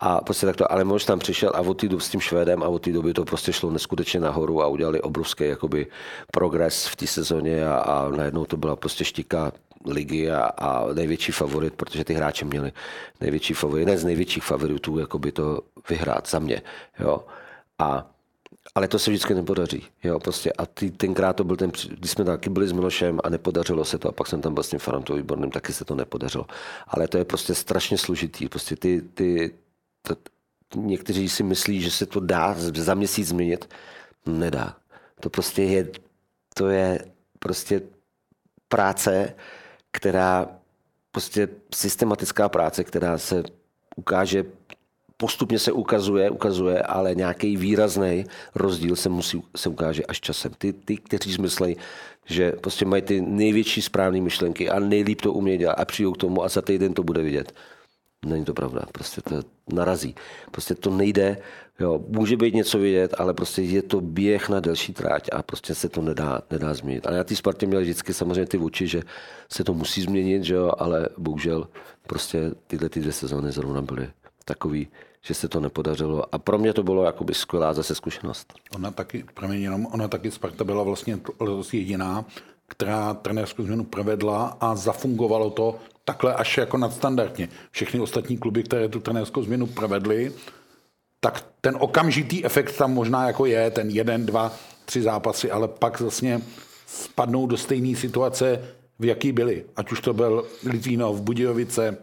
a prostě tak to, ale možná tam přišel a od té doby s tím Švédem a od té doby to prostě šlo neskutečně nahoru a udělali obrovský jakoby progres v té sezóně a, a najednou to byla prostě štika ligy a, a největší favorit, protože ty hráči měli největší favorit, jeden z největších favoritů jakoby to vyhrát za mě. Jo. A ale to se vždycky nepodaří. Jo, prostě. A ty, tenkrát to byl ten, když jsme taky byli s Milošem a nepodařilo se to, a pak jsem tam byl s tím Farantou výborným, taky se to nepodařilo. Ale to je prostě strašně složitý. Prostě ty, ty, to, někteří si myslí, že se to dá za měsíc změnit. Nedá. To prostě je, to je prostě práce, která prostě systematická práce, která se ukáže postupně se ukazuje, ukazuje, ale nějaký výrazný rozdíl se musí se ukáže až časem. Ty, ty kteří myslí, že prostě mají ty největší správné myšlenky a nejlíp to umějí dělat a přijdou k tomu a za týden to bude vidět. Není to pravda, prostě to narazí. Prostě to nejde, jo, může být něco vidět, ale prostě je to běh na delší tráť a prostě se to nedá, nedá změnit. Ale na té Spartě měl vždycky samozřejmě ty oči, že se to musí změnit, že jo, ale bohužel prostě tyhle ty dvě sezóny zrovna byly takový, že se to nepodařilo. A pro mě to bylo jakoby skvělá zase zkušenost. Ona taky, promiň, jenom, ona taky Sparta byla vlastně jediná, která trenérskou změnu provedla a zafungovalo to takhle až jako nadstandardně. Všechny ostatní kluby, které tu trenérskou změnu provedly, tak ten okamžitý efekt tam možná jako je, ten jeden, dva, tři zápasy, ale pak vlastně spadnou do stejné situace, v jaký byli. Ať už to byl Litvínov, Budějovice,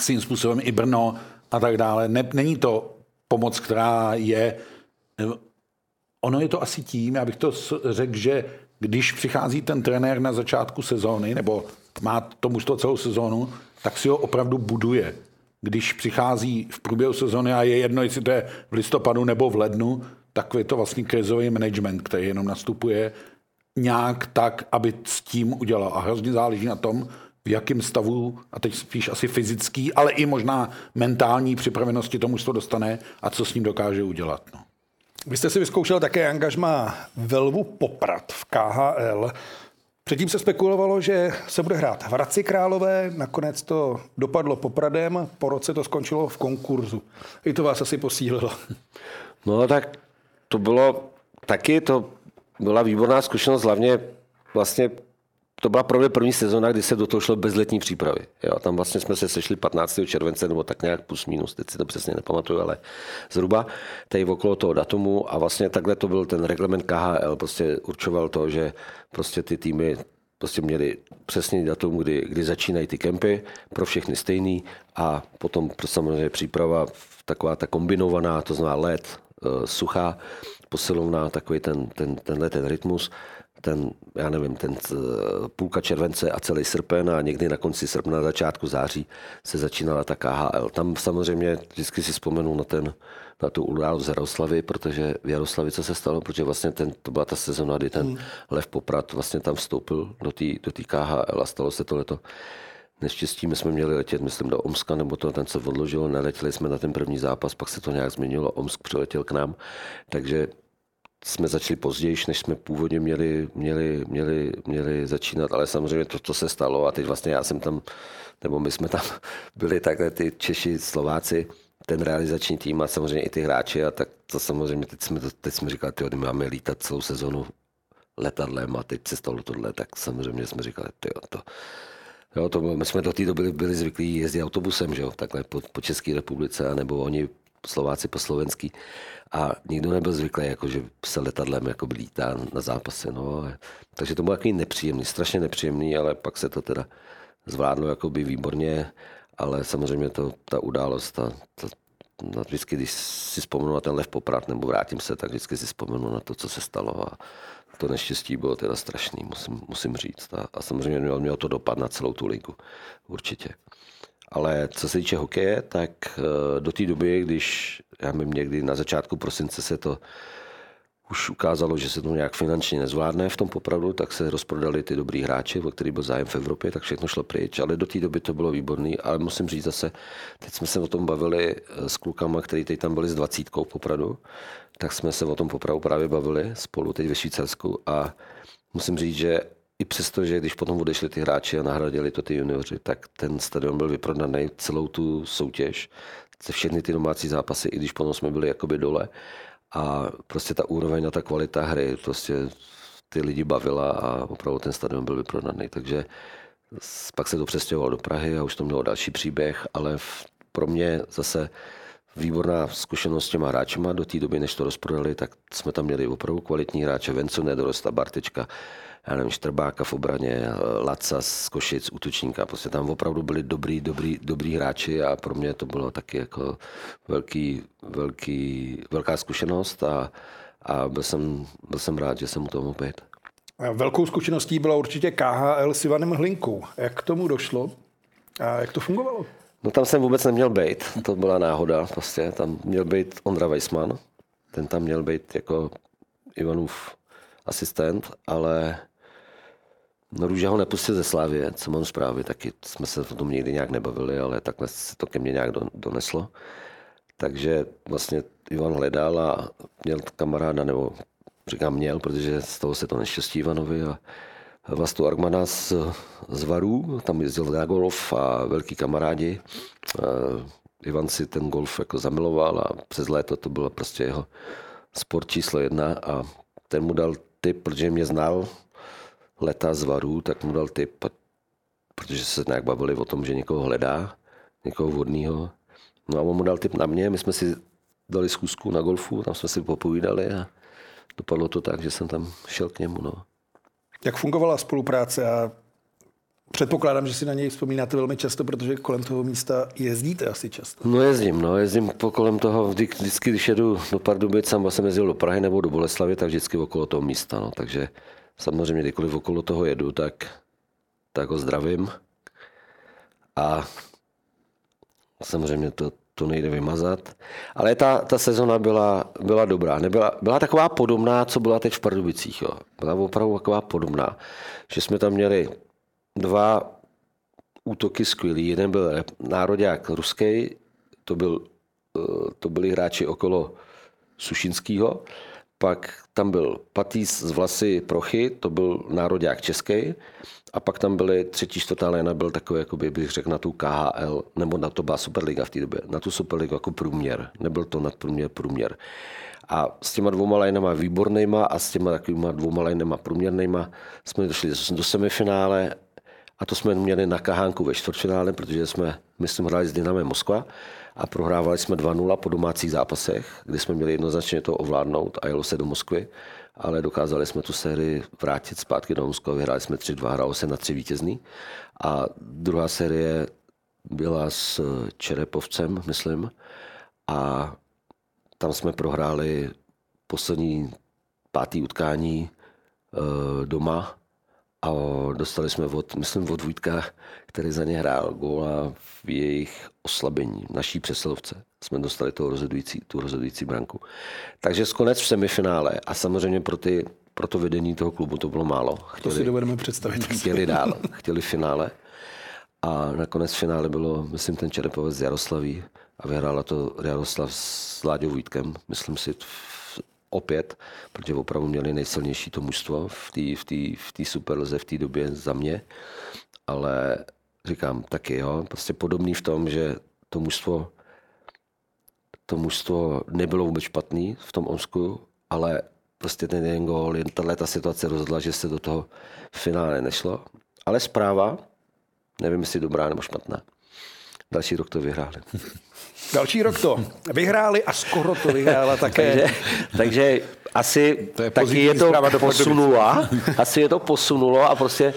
svým způsobem i Brno a tak dále. Ne, není to pomoc, která je... Ono je to asi tím, já bych to řekl, že když přichází ten trenér na začátku sezóny, nebo má tomu to celou sezónu, tak si ho opravdu buduje. Když přichází v průběhu sezóny a je jedno, jestli to je v listopadu nebo v lednu, tak je to vlastně krizový management, který jenom nastupuje nějak tak, aby s tím udělal. A hrozně záleží na tom, v jakém stavu, a teď spíš asi fyzický, ale i možná mentální připravenosti tomu to dostane a co s ním dokáže udělat. No. Vy jste si vyzkoušel také angažma Velvu Poprad v KHL. Předtím se spekulovalo, že se bude hrát v Hradci Králové, nakonec to dopadlo Popradem, po roce to skončilo v konkurzu. I to vás asi posílilo. No tak to bylo taky, to byla výborná zkušenost, hlavně vlastně to byla pro mě první sezóna, kdy se do toho šlo bez letní přípravy. Jo, tam vlastně jsme se sešli 15. července, nebo tak nějak plus minus, teď si to přesně nepamatuju, ale zhruba tady okolo toho datumu a vlastně takhle to byl ten reglement KHL, prostě určoval to, že prostě ty týmy prostě měli přesný datum, kdy, kdy začínají ty kempy, pro všechny stejný a potom samozřejmě příprava taková ta kombinovaná, to znamená let, eh, suchá, posilovná, takový ten, ten, tenhle ten rytmus ten, já nevím, ten eh, půlka července a celý srpen a někdy na konci srpna, na začátku září se začínala ta KHL. Tam samozřejmě vždycky si vzpomenu na ten, na tu událost z Jaroslavy, protože v Jaroslavi co se stalo, protože vlastně ten, to byla ta sezona, kdy ten hmm. Lev Poprat vlastně tam vstoupil do té do KHL a stalo se tohleto. Neštěstí my jsme měli letět, myslím, do Omska, nebo to ten se odložilo, neletěli jsme na ten první zápas, pak se to nějak změnilo, Omsk přiletěl k nám, takže jsme začali později, než jsme původně měli, měli, měli, měli začínat, ale samozřejmě to, co se stalo a teď vlastně já jsem tam, nebo my jsme tam byli takhle ty Češi, Slováci, ten realizační tým a samozřejmě i ty hráči a tak to samozřejmě teď jsme, teď jsme říkali, my máme lítat celou sezonu letadlem a teď se stalo tohle, tak samozřejmě jsme říkali, tyjo, to, Jo, to, my jsme do té doby byli, byli zvyklí jezdit autobusem, že jo, takhle po, po České republice, nebo oni Slováci po slovenský. A nikdo nebyl zvyklý, jako, že se letadlem jako lítá na zápase. No. Takže to bylo takový nepříjemný, strašně nepříjemný, ale pak se to teda zvládlo jakoby výborně, ale samozřejmě to, ta událost, ta, ta, na vždycky, když si vzpomenu na ten lev poprat nebo vrátím se, tak vždycky si vzpomenu na to, co se stalo a to neštěstí bylo teda strašný, musím, musím říct. A, a samozřejmě mělo, mělo to dopad na celou tu ligu, určitě. Ale co se týče hokeje, tak eh, do té doby, když já nevím, někdy na začátku prosince se to už ukázalo, že se to nějak finančně nezvládne v tom popravdu, tak se rozprodali ty dobrý hráči, o který byl zájem v Evropě, tak všechno šlo pryč, ale do té doby to bylo výborný, ale musím říct zase, teď jsme se o tom bavili eh, s klukama, který teď tam byli s dvacítkou popradu, tak jsme se o tom popravu právě bavili spolu teď ve Švýcarsku. A musím říct, že i přesto, že když potom odešli ty hráči a nahradili to ty junioři, tak ten stadion byl vyprodaný celou tu soutěž, všechny ty domácí zápasy, i když potom jsme byli jakoby dole. A prostě ta úroveň a ta kvalita hry, prostě ty lidi bavila a opravdu ten stadion byl vyprodaný. Takže pak se to přestěhoval do Prahy a už to mělo další příběh, ale pro mě zase výborná zkušenost s těma hráčema. Do té doby, než to rozprodali, tak jsme tam měli opravdu kvalitní hráče. Vencu Nedorosta, Bartečka, já nevím, Štrbáka v obraně, Laca z Košic, útočníka. Prostě tam opravdu byli dobrý, dobrý, dobrý hráči a pro mě to bylo taky jako velký, velký, velká zkušenost a, a byl, jsem, byl jsem rád, že jsem u toho mohl být. Velkou zkušeností byla určitě KHL s Ivanem Hlinkou. Jak k tomu došlo a jak to fungovalo? No tam jsem vůbec neměl být, to byla náhoda. Prostě tam měl být Ondra Weissman, ten tam měl být jako Ivanův asistent, ale No Růže ho nepustil ze Slávě, co mám zprávy, taky jsme se o tom nikdy nějak nebavili, ale takhle se to ke mně nějak doneslo. Takže vlastně Ivan hledal a měl kamaráda, nebo říkám měl, protože z toho se to neštěstí Ivanovi a Vastu Argmana z, z Varů, tam jezdil na golf a velký kamarádi. Ivan si ten golf jako zamiloval a přes léto to bylo prostě jeho sport číslo jedna a ten mu dal tip, protože mě znal, leta z varů, tak mu dal tip, protože se nějak bavili o tom, že někoho hledá, někoho vhodného. No a on mu dal tip na mě, my jsme si dali zkusku na golfu, tam jsme si popovídali a dopadlo to tak, že jsem tam šel k němu. No. Jak fungovala spolupráce a Předpokládám, že si na něj vzpomínáte velmi často, protože kolem toho místa jezdíte asi často. No jezdím, no jezdím po kolem toho, vždy, vždycky, když jedu do Pardubic, jsem vlastně jezdil do Prahy nebo do Boleslavy, tak vždycky okolo toho místa, no, takže samozřejmě kdykoliv okolo toho jedu, tak, tak ho zdravím. A samozřejmě to, to nejde vymazat. Ale ta, ta sezona byla, byla dobrá. Nebyla, byla taková podobná, co byla teď v Pardubicích. Jo. Byla opravdu taková podobná, že jsme tam měli dva útoky skvělý. Jeden byl národák ruský, to, byl, eh, to byli hráči okolo Sušinského, pak tam byl Patýs z Vlasy Prochy, to byl národák český, a pak tam byly třetí, čtvrtá léna, byl takový, jakoby, bych řekl, na tu KHL, nebo na to byla Superliga v té době, na tu Superligu jako průměr. Nebyl to nadprůměr, průměr. A s těma dvouma lineama výbornýma a s těma takovýma dvouma lineama průměrnýma jsme došli do semifinále a to jsme měli na Kahánku ve čtvrtfinále, protože jsme, myslím, hráli s Dynamem Moskva a prohrávali jsme 2-0 po domácích zápasech, kdy jsme měli jednoznačně to ovládnout a jelo se do Moskvy, ale dokázali jsme tu sérii vrátit zpátky do Moskvy, vyhráli jsme 3-2, hrálo se na tři vítězný. A druhá série byla s Čerepovcem, myslím, a tam jsme prohráli poslední pátý utkání e, doma a dostali jsme od, myslím, od Vojtka, který za ně hrál góla v jejich oslabení, naší přesilovce. Jsme dostali toho rozhodující, tu rozhodující branku. Takže skonec v semifinále a samozřejmě pro, ty, pro to vedení toho klubu to bylo málo. Chtěli, to si dovedeme představit. Chtěli dál, chtěli finále. A nakonec v finále bylo, myslím, ten Čerepovec z Jaroslaví a vyhrála to Jaroslav s Láďou Vítkem, myslím si, opět, protože opravdu měli nejsilnější to mužstvo v té v tý, v tý v té době za mě, ale říkám taky, jo, prostě podobný v tom, že to mužstvo to mužstvo nebylo vůbec špatný v tom Omsku, ale prostě ten jeden gól, jen tahle ta situace rozhodla, že se do toho finále nešlo. Ale zpráva, nevím, jestli dobrá nebo špatná. Další rok to vyhráli. Další rok to vyhráli a skoro to vyhrála také. takže, takže asi to je taky je to posunulo. asi je to posunulo a prostě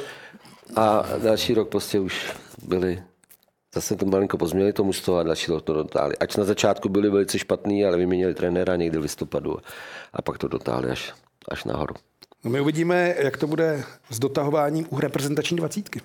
a další rok prostě už byli zase to malinko pozměnili to mužstvo a další rok to dotáhli. Ač na začátku byli velice špatní, ale vyměnili trenéra někdy v listopadu a pak to dotáhli až, až nahoru. No my uvidíme, jak to bude s dotahováním u reprezentační dvacítky.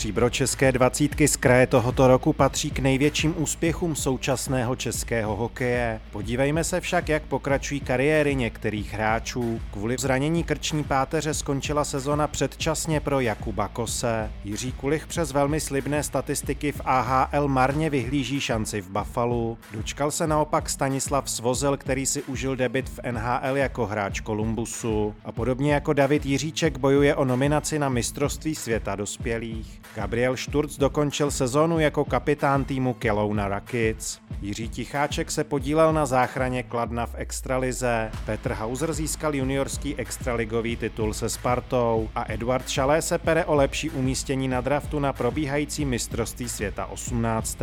Stříbro české dvacítky z kraje tohoto roku patří k největším úspěchům současného českého hokeje. Podívejme se však, jak pokračují kariéry některých hráčů. Kvůli zranění krční páteře skončila sezona předčasně pro Jakuba Kose. Jiří Kulich přes velmi slibné statistiky v AHL marně vyhlíží šanci v Buffalu. Dočkal se naopak Stanislav Svozel, který si užil debit v NHL jako hráč Kolumbusu. A podobně jako David Jiříček bojuje o nominaci na mistrovství světa dospělých. Gabriel Šturc dokončil sezónu jako kapitán týmu Kelowna Rakic. Jiří Ticháček se podílel na záchraně Kladna v extralize. Petr Hauser získal juniorský extraligový titul se Spartou a Eduard Šalé se pere o lepší umístění na draftu na probíhající mistrovství světa 18.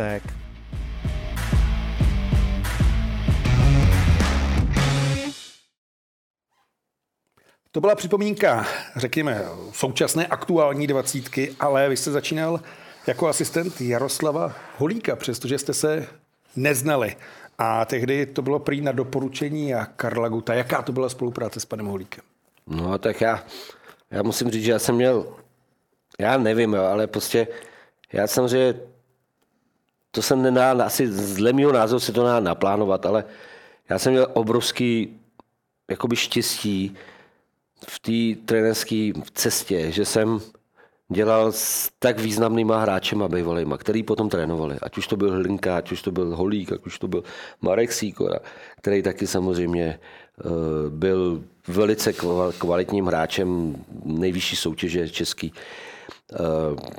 To byla připomínka, řekněme, současné aktuální dvacítky, ale vy jste začínal jako asistent Jaroslava Holíka, přestože jste se neznali. A tehdy to bylo prý na doporučení a Karla Guta. Jaká to byla spolupráce s panem Holíkem? No tak já, já musím říct, že já jsem měl, já nevím, jo, ale prostě já samozřejmě, to jsem nedá, asi z mého názoru si to nedá naplánovat, ale já jsem měl obrovský jakoby štěstí, v té trenerské cestě, že jsem dělal s tak významnýma hráčema bývalýma, který potom trénovali. Ať už to byl Hlinka, ať už to byl Holík, ať už to byl Marek Sýkora, který taky samozřejmě eh, byl velice kvalitním hráčem nejvyšší soutěže český. Eh,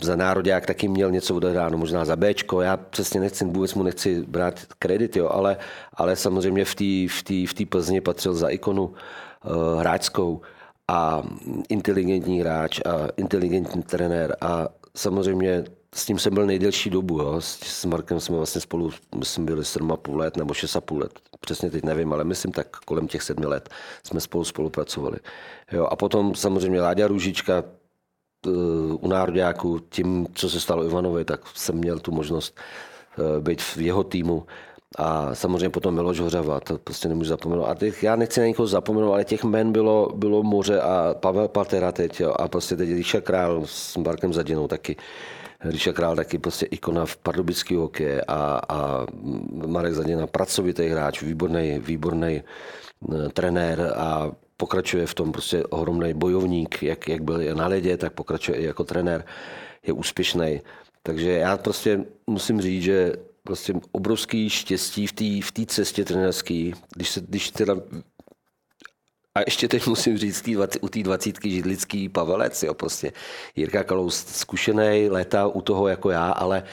za národák taky měl něco odehráno, možná za Bčko. Já přesně nechci, vůbec mu nechci brát kredit, jo, ale, ale samozřejmě v té v v Plzni patřil za ikonu uh, hráčskou a inteligentní hráč a inteligentní trenér a samozřejmě s tím jsem byl nejdelší dobu. Jo. S Markem jsme vlastně spolu, myslím, byli 7,5 let nebo 6,5 let. Přesně teď nevím, ale myslím tak kolem těch sedmi let jsme spolu spolupracovali. Jo. A potom samozřejmě Láďa Růžička u nároďáku, tím, co se stalo Ivanovi, tak jsem měl tu možnost eh, být v jeho týmu. A samozřejmě potom Miloš Hořava, to prostě nemůžu zapomenout. A těch, já nechci na někoho zapomenout, ale těch men bylo, bylo moře a Pavel Patera teď, jo, a prostě teď Ríša Král s Markem Zadinou taky. Ríša Král taky prostě ikona v pardubický hokeje a, a Marek Zadina pracovitý hráč, výborný, výborný eh, trenér a pokračuje v tom prostě ohromný bojovník, jak, jak byl na ledě, tak pokračuje i jako trenér, je úspěšný. Takže já prostě musím říct, že prostě obrovský štěstí v té v cestě trenerský, když, se, když teda a ještě teď musím říct tý, u té dvacítky židlický Pavelec, jo, prostě. Jirka Kalous zkušený, léta u toho jako já, ale,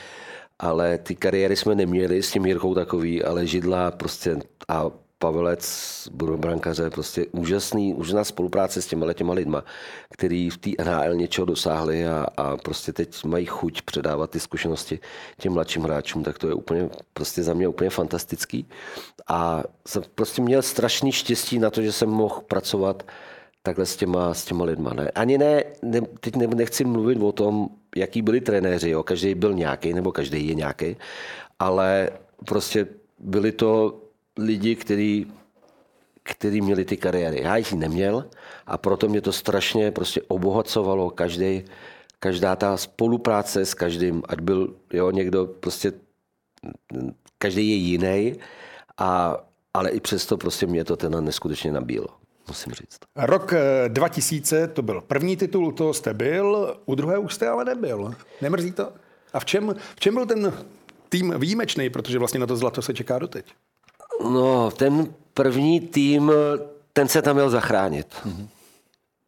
ale ty kariéry jsme neměli s tím Jirkou takový, ale židla prostě a Pavelec, brankaře, prostě úžasný, úžasná spolupráce s těma těma lidma, který v té NHL něčeho dosáhli a, a, prostě teď mají chuť předávat ty zkušenosti těm mladším hráčům, tak to je úplně, prostě za mě úplně fantastický. A jsem prostě měl strašný štěstí na to, že jsem mohl pracovat takhle s těma, s těma lidma. Ne? Ani ne, ne, teď nechci mluvit o tom, jaký byli trenéři, jo? každý byl nějaký, nebo každý je nějaký, ale prostě byli to lidi, který, který měli ty kariéry. Já jich neměl a proto mě to strašně prostě obohacovalo každý, každá ta spolupráce s každým, ať byl jo, někdo prostě, každý je jiný, a, ale i přesto prostě mě to ten neskutečně nabílo musím říct. Rok 2000 eh, to byl první titul, to jste byl, u druhé už jste ale nebyl. Nemrzí to? A v čem, v čem byl ten tým výjimečný, protože vlastně na to zlato se čeká doteď? No, ten první tým, ten se tam měl zachránit. Mm-hmm.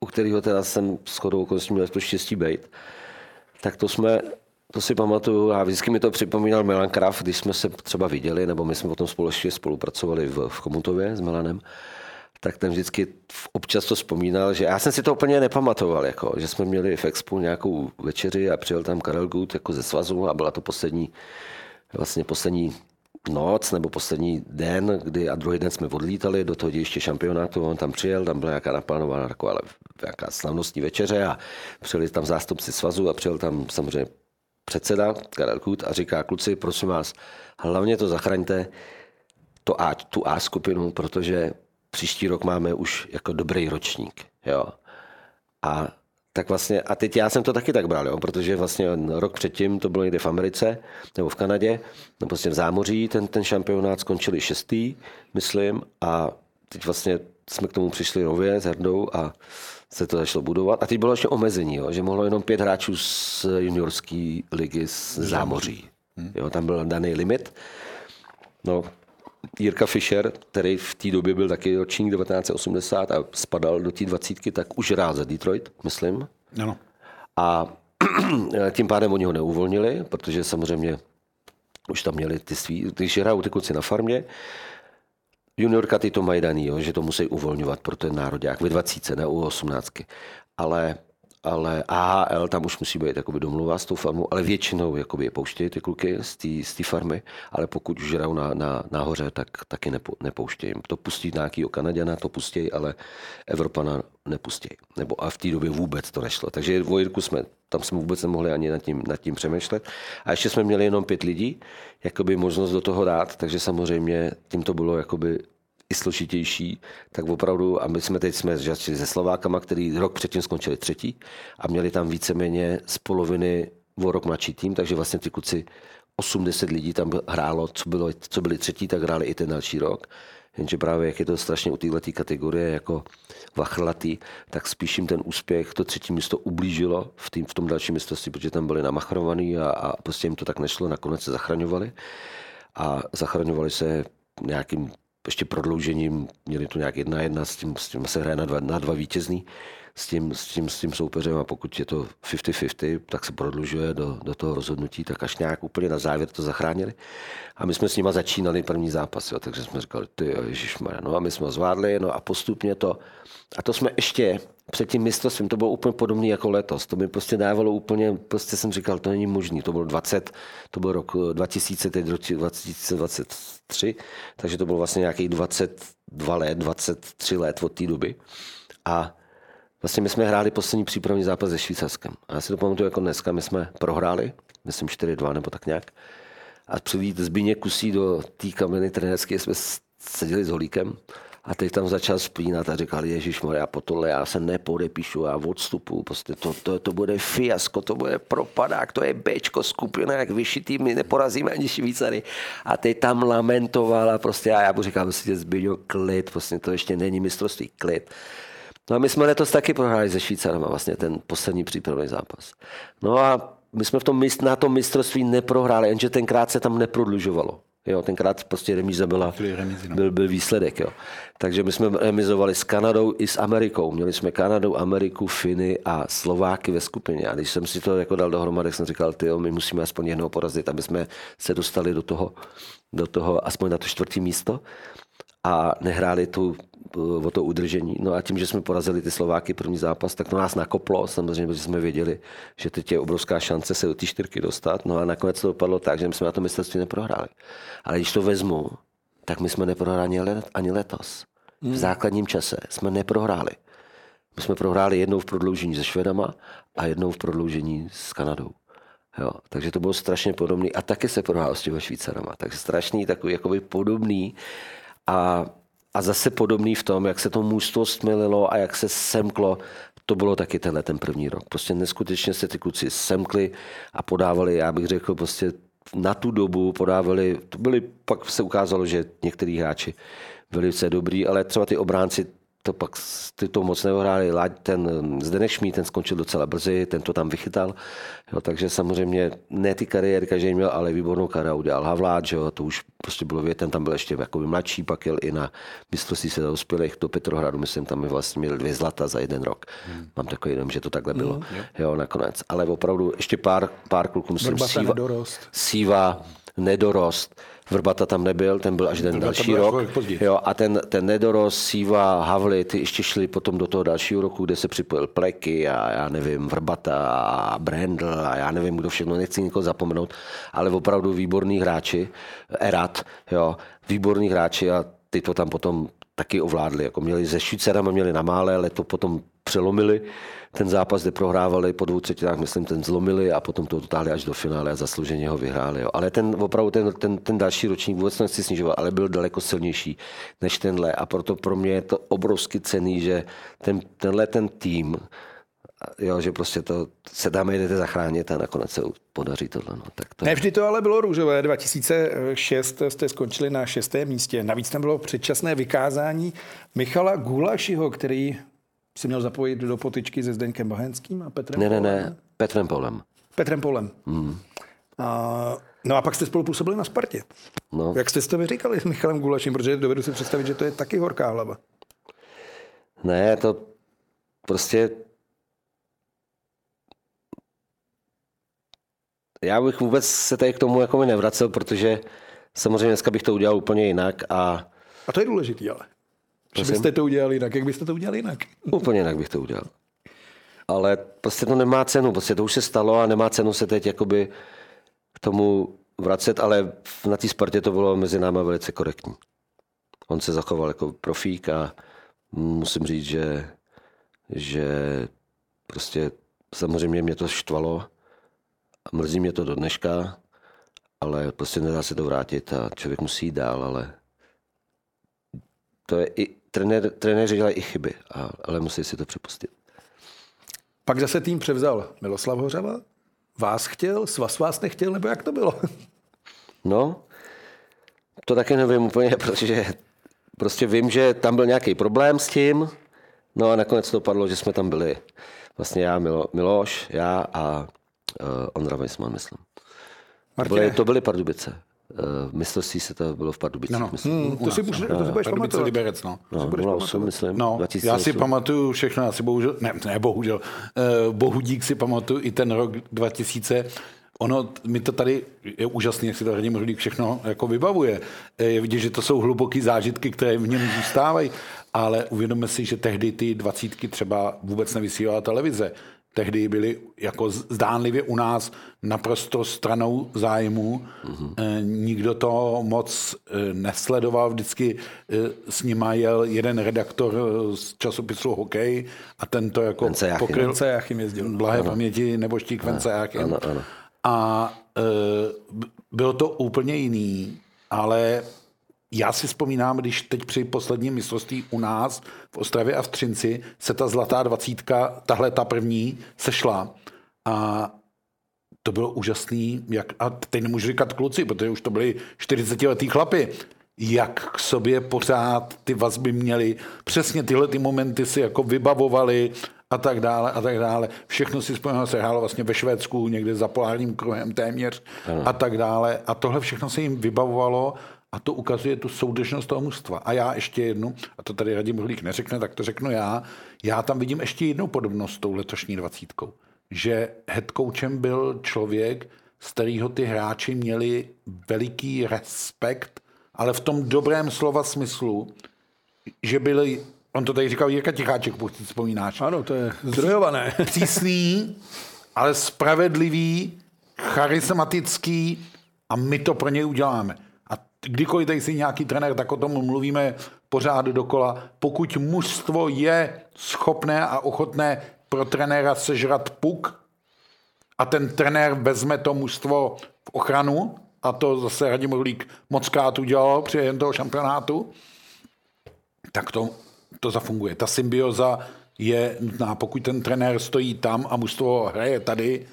U kterého teda jsem s chodou okolností měl to štěstí být. Tak to jsme, to si pamatuju a vždycky mi to připomínal Milan Kraft, když jsme se třeba viděli, nebo my jsme potom společně spolupracovali v, v Komutově s Milanem, tak ten vždycky občas to vzpomínal, že já jsem si to úplně nepamatoval, jako, že jsme měli v Expo nějakou večeři a přijel tam Karel Gut jako ze svazu a byla to poslední, vlastně poslední noc nebo poslední den, kdy a druhý den jsme odlítali do toho ještě šampionátu, on tam přijel, tam byla nějaká naplánovaná taková nějaká slavnostní večeře a přijeli tam zástupci svazu a přijel tam samozřejmě předseda Karel Kut a říká, kluci, prosím vás, hlavně to zachraňte, to A, tu A skupinu, protože příští rok máme už jako dobrý ročník. Jo. A tak vlastně, a teď já jsem to taky tak bral, jo, protože vlastně rok předtím to bylo někde v Americe nebo v Kanadě, nebo prostě v zámoří, ten, ten šampionát skončili šestý, myslím, a teď vlastně jsme k tomu přišli nově s Herdou a se to začalo budovat. A teď bylo ještě omezení, jo, že mohlo jenom pět hráčů z juniorské ligy z zámoří. Jo, tam byl daný limit. No, Jirka Fischer, který v té době byl taky ročník 1980 a spadal do té dvacítky, tak už rád za Detroit, myslím. Ano. A tím pádem oni ho neuvolnili, protože samozřejmě už tam měli ty svý, když hrajou ty kluci na farmě, juniorka ty to mají daný, jo, že to musí uvolňovat pro ten národák ve 20, ne u 18. Ale ale AHL tam už musí být jakoby domluva s tou farmou, ale většinou jakoby je pouštějí ty kluky z té farmy, ale pokud už hrajou na, na, nahoře, tak taky nepo, nepouštějí. To pustí nějakýho Kanaděna, to pustí, ale Evropana nepustí. Nebo a v té době vůbec to nešlo. Takže v Jirku jsme, tam jsme vůbec nemohli ani nad tím, nad tím přemýšlet. A ještě jsme měli jenom pět lidí, jakoby možnost do toho dát, takže samozřejmě tím to bylo jakoby i složitější, tak opravdu, a my jsme teď jsme začali se Slovákama, který rok předtím skončili třetí a měli tam víceméně z poloviny o rok mladší tým, takže vlastně ty kluci 80 lidí tam hrálo, co, bylo, co byli třetí, tak hráli i ten další rok. Jenže právě jak je to strašně u této kategorie jako vachrlatý, tak spíš jim ten úspěch, to třetí místo ublížilo v, tým, v tom dalším mistrovství, protože tam byli namachrovaný a, a prostě jim to tak nešlo, nakonec se zachraňovali a zachraňovali se nějakým ještě prodloužením, měli tu nějak jedna jedna, s tím, s tím se hraje na dva, na dva vítězný, s tím, s, tím, s tím soupeřem a pokud je to 50-50, tak se prodlužuje do, do toho rozhodnutí, tak až nějak úplně na závěr to zachránili. A my jsme s nima začínali první zápas, jo, takže jsme říkali, ty ježišmarja, no a my jsme zvládli, no a postupně to, a to jsme ještě před tím mistrovstvím, to bylo úplně podobné jako letos. To mi prostě dávalo úplně, prostě jsem říkal, to není možné. To bylo 20, to byl rok 2000, teď 2023, takže to bylo vlastně nějakých 22 let, 23 let od té doby. A vlastně my jsme hráli poslední přípravný zápas se Švýcarskem. A já si to pamatuju jako dneska, my jsme prohráli, myslím 4-2 nebo tak nějak. A přivít Zbíně Kusí do té kameny trenérské jsme seděli s Holíkem a teď tam začal spínat a říkal, Ježíš já po tohle já se nepodepíšu, já odstupu, prostě to, to, to bude fiasko, to bude propadák, to je Bčko skupina, jak vyšitý, my neporazíme ani Švýcary. A teď tam lamentoval a prostě a já mu říkal, prostě zbyl klid, prostě to ještě není mistrovství, klid. No a my jsme letos taky prohráli se Švýcarama vlastně ten poslední přípravný zápas. No a my jsme v tom, na tom mistrovství neprohráli, jenže tenkrát se tam neprodlužovalo. Jo, tenkrát prostě remíza byla, remízy, no. byl, byl výsledek. Jo. Takže my jsme remizovali s Kanadou i s Amerikou. Měli jsme Kanadu, Ameriku, Finy a Slováky ve skupině. A když jsem si to jako dal dohromady, tak jsem říkal, ty my musíme aspoň jednoho porazit, aby jsme se dostali do toho, do toho aspoň na to čtvrtý místo a nehráli tu o to udržení. No a tím, že jsme porazili ty Slováky první zápas, tak to nás nakoplo, samozřejmě, protože jsme věděli, že teď je obrovská šance se do té čtyřky dostat. No a nakonec to dopadlo tak, že my jsme na to mistrovství neprohráli. Ale když to vezmu, tak my jsme neprohráli ani let- ani letos. V základním čase jsme neprohráli. My jsme prohráli jednou v prodloužení se Švedama a jednou v prodloužení s Kanadou. Jo, takže to bylo strašně podobný. A taky se prohrál s těmi Švýcarama. Takže strašný, takový jakoby podobný. A, a zase podobný v tom, jak se to mužstvo stmelilo a jak se semklo. To bylo taky tenhle ten první rok. Prostě neskutečně se ty kluci semkli a podávali, já bych řekl, prostě na tu dobu podávali, to byli, pak se ukázalo, že některý hráči velice dobrý, ale třeba ty obránci to pak ty to moc neohráli. Ten Zdenek Šmíd, ten skončil docela brzy, ten to tam vychytal. Jo, takže samozřejmě ne ty kariéry každý měl, ale výbornou kariéru udělal Havlát, že jo, to už prostě bylo vědět, ten tam byl ještě jakoby mladší, pak jel i na mistrovství se dospělých do Petrohradu, myslím, tam je vlastně měl dvě zlata za jeden rok. Mám takový dojem, že to takhle bylo. jo, nakonec. Ale opravdu ještě pár, pár kluků, myslím, Síva, nedorost. Síva, nedorost, Vrbata tam nebyl, ten byl až ten Vrbata další rok. Jo, a ten, ten Nedorost, Síva, Havli, ty ještě šli potom do toho dalšího roku, kde se připojil Pleky a já nevím, Vrbata a Brandl a já nevím, kdo všechno, nechci nikoho zapomenout, ale opravdu výborní hráči, Erat, jo, výborní hráči a ty to tam potom taky ovládli. Jako měli se Švýcarama měli na mále, ale to potom přelomili. Ten zápas, kde prohrávali po dvou třetinách, myslím, ten zlomili a potom to dotáhli až do finále a zaslouženě ho vyhráli. Jo. Ale ten opravdu ten, ten, ten další ročník vůbec nechci snižovat, ale byl daleko silnější než tenhle. A proto pro mě je to obrovsky cený, že ten, tenhle ten tým, jo, že prostě to se tam jdete zachránit a nakonec se podaří tohle. No. Tak to Ne vždy to ale bylo růžové. 2006 jste skončili na šestém místě. Navíc tam bylo předčasné vykázání Michala Gulašiho, který se měl zapojit do potyčky se Zdeňkem Bahenským a Petrem ne, ne, Polem. ne, Petrem Polem. Petrem Polem. Hmm. A, no a pak jste spolupůsobili na Spartě. No. Jak jste si to vyříkali s Michalem Gulaším, protože dovedu si představit, že to je taky horká hlava. Ne, to prostě... Já bych vůbec se tady k tomu jako nevracel, protože samozřejmě dneska bych to udělal úplně jinak a A to je důležitý, ale. Prosím? byste to udělali jinak, jak byste to udělali jinak? úplně jinak bych to udělal. Ale prostě to nemá cenu, prostě to už se stalo a nemá cenu se teď jakoby k tomu vracet, ale na té Spartě to bylo mezi náma velice korektní. On se zachoval jako profík a musím říct, že, že prostě samozřejmě mě to štvalo a mrzí mě to do dneška, ale prostě nedá se to vrátit a člověk musí jít dál, ale to je i, trenér, trenéři dělají i chyby, a, ale musí si to připustit. Pak zase tým převzal Miloslav Hořava. Vás chtěl, svaz vás nechtěl, nebo jak to bylo? No, to taky nevím úplně, protože prostě vím, že tam byl nějaký problém s tím, no a nakonec to padlo, že jsme tam byli vlastně já, Milo, Miloš, já a uh, Ondra Weissman, myslím. To Martine, byly, to byly Pardubice. Uh, mistrovství se to bylo v Pardubicích, No, no. myslím. hmm, to si, může, to si budeš Pardubice pamatovat. Liberec, no. No, budeš 08, pamatovat. myslím, No, já 2008. si pamatuju všechno, já si bohužel, ne, ne bohužel, eh, bohudík si pamatuju i ten rok 2000, Ono, mi to tady je úžasné, jak si to Radim Rudík všechno jako vybavuje. Eh, Je vidět, že to jsou hluboké zážitky, které v něm zůstávají, ale uvědomme si, že tehdy ty dvacítky třeba vůbec nevysílala televize. Tehdy byly jako zdánlivě u nás naprosto stranou zájmu. Mm-hmm. Nikdo to moc eh, nesledoval. Vždycky eh, s nima jel jeden redaktor z časopisu Hokej a ten to jako Vence Jachim. pokryl. Vence Jachim jezdil. Blahé paměti neboštík Vence Jachim. ano, ano. A e, bylo to úplně jiný, ale já si vzpomínám, když teď při posledním mistrovství u nás v Ostravě a v Třinci se ta zlatá dvacítka, tahle ta první, sešla. A to bylo úžasný, jak, a teď nemůžu říkat kluci, protože už to byli 40-letý chlapy, jak k sobě pořád ty vazby měli. Přesně tyhle ty momenty si jako vybavovali a tak dále a tak dále. Všechno si vzpomínám, se hrálo vlastně ve Švédsku, někde za polárním kruhem téměř a tak dále. A tohle všechno se jim vybavovalo a to ukazuje tu soudržnost toho mužstva. A já ještě jednu, a to tady Radim Hlík neřekne, tak to řeknu já, já tam vidím ještě jednu podobnost s tou letošní dvacítkou. Že head coachem byl člověk, z kterého ty hráči měli veliký respekt, ale v tom dobrém slova smyslu, že byli, on to tady říkal Jirka Ticháček, pokud si vzpomínáš. Ano, to je zdrojované. Přísný, ale spravedlivý, charismatický a my to pro něj uděláme. Kdykoliv tady si nějaký trenér, tak o tom mluvíme pořád dokola. Pokud mužstvo je schopné a ochotné pro trenéra sežrat puk a ten trenér vezme to mužstvo v ochranu, a to zase Radim Rulík moc krát udělal při toho šampionátu, tak to, to zafunguje. Ta symbioza je nutná. Pokud ten trenér stojí tam a mužstvo hraje tady,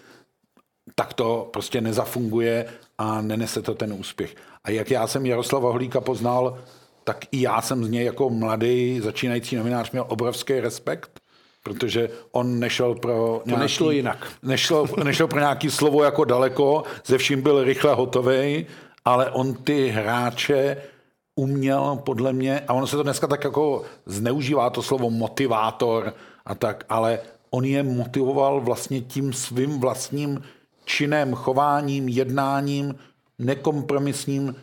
tak to prostě nezafunguje a nenese to ten úspěch. A jak já jsem Jaroslava Holíka poznal, tak i já jsem z něj jako mladý začínající novinář měl obrovský respekt, protože on nešel pro nějaký, to nešlo jinak. Nešlo, nešel pro nějaký slovo jako daleko, ze vším byl rychle hotový, ale on ty hráče uměl podle mě, a ono se to dneska tak jako zneužívá to slovo motivátor a tak, ale on je motivoval vlastně tím svým vlastním činem, chováním, jednáním, nekompromisním.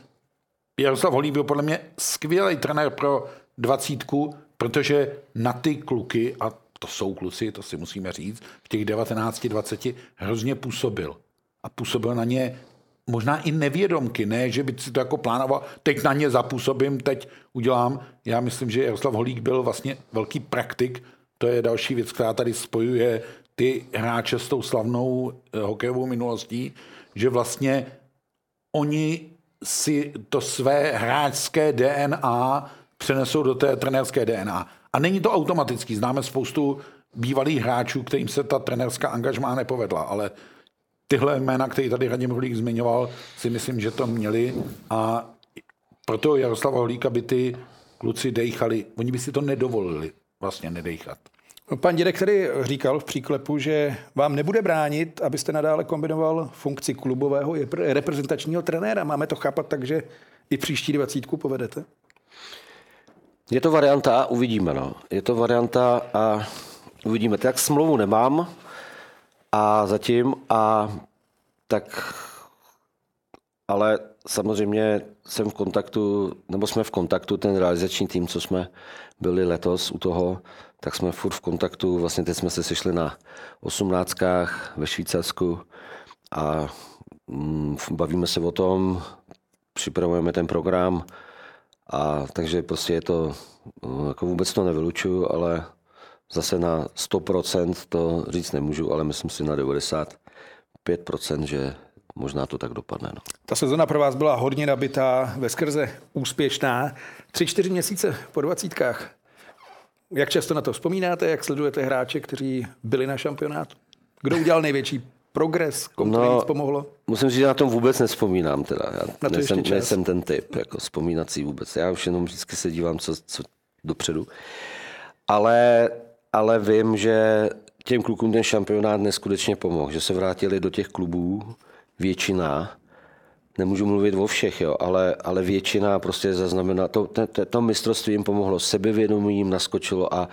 Jaroslav Holý byl podle mě skvělý trenér pro dvacítku, protože na ty kluky, a to jsou kluci, to si musíme říct, v těch 19-20 hrozně působil. A působil na ně možná i nevědomky, ne, že by si to jako plánoval, teď na ně zapůsobím, teď udělám. Já myslím, že Jaroslav Holík byl vlastně velký praktik, to je další věc, která tady spojuje ty hráče s tou slavnou eh, hokejovou minulostí, že vlastně oni si to své hráčské DNA přenesou do té trenérské DNA. A není to automatický. Známe spoustu bývalých hráčů, kterým se ta trenérská angažmá nepovedla, ale tyhle jména, které tady Radim Hrulík zmiňoval, si myslím, že to měli a proto Jaroslava Holíka by ty kluci dejchali. Oni by si to nedovolili vlastně nedejchat. Pan Dědek tady říkal v příklepu, že vám nebude bránit, abyste nadále kombinoval funkci klubového i reprezentačního trenéra. Máme to chápat tak, že i příští dvacítku povedete? Je to varianta, uvidíme. No. Je to varianta a uvidíme. Tak smlouvu nemám a zatím a tak ale samozřejmě jsem v kontaktu, nebo jsme v kontaktu, ten realizační tým, co jsme byli letos u toho, tak jsme furt v kontaktu. Vlastně teď jsme se sešli na osmnáctkách ve Švýcarsku a mm, bavíme se o tom, připravujeme ten program a takže prostě je to, mm, jako vůbec to nevylučuju, ale zase na 100% to říct nemůžu, ale myslím si na 95%, že možná to tak dopadne. No. Ta sezona pro vás byla hodně nabitá, ve skrze úspěšná. Tři, čtyři měsíce po dvacítkách. Jak často na to vzpomínáte, jak sledujete hráče, kteří byli na šampionátu? Kdo udělal největší progres, komu to no, pomohlo? Musím říct, že na tom vůbec nespomínám. Teda. Já na to nejsem, nejsem ten typ, jako vzpomínací vůbec. Já už jenom vždycky se dívám, co, co dopředu. Ale, ale vím, že těm klukům ten šampionát neskutečně pomohl, že se vrátili do těch klubů, většina, nemůžu mluvit o všech, jo, ale, ale většina prostě zaznamená, to, to, to, mistrovství jim pomohlo, sebevědomí jim naskočilo a,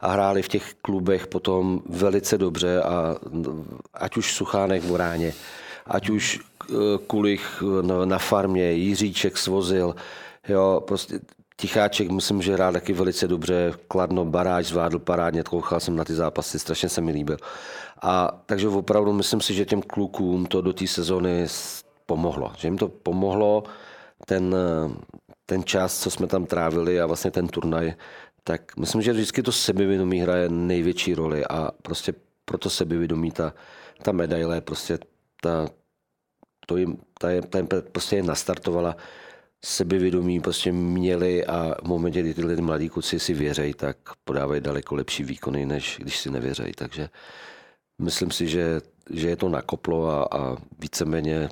a hráli v těch klubech potom velice dobře a ať už Suchánek v Uráně, ať už eh, Kulich na, na farmě, Jiříček svozil, jo, prostě Ticháček, myslím, že hrál taky velice dobře, Kladno, Baráč zvládl parádně, koukal jsem na ty zápasy, strašně se mi líbil. A takže opravdu myslím si, že těm klukům to do té sezony pomohlo. Že jim to pomohlo ten, ten čas, co jsme tam trávili a vlastně ten turnaj, tak myslím, že vždycky to sebevědomí hraje největší roli a prostě proto sebevědomí ta, ta medaile, prostě ta, to jim, ta, je, ta jim prostě je nastartovala sebevědomí prostě měli a v momentě, kdy tyhle mladí kluci si věřejí, tak podávají daleko lepší výkony, než když si nevěřejí. Takže myslím si, že, že je to nakoplo a, a víceméně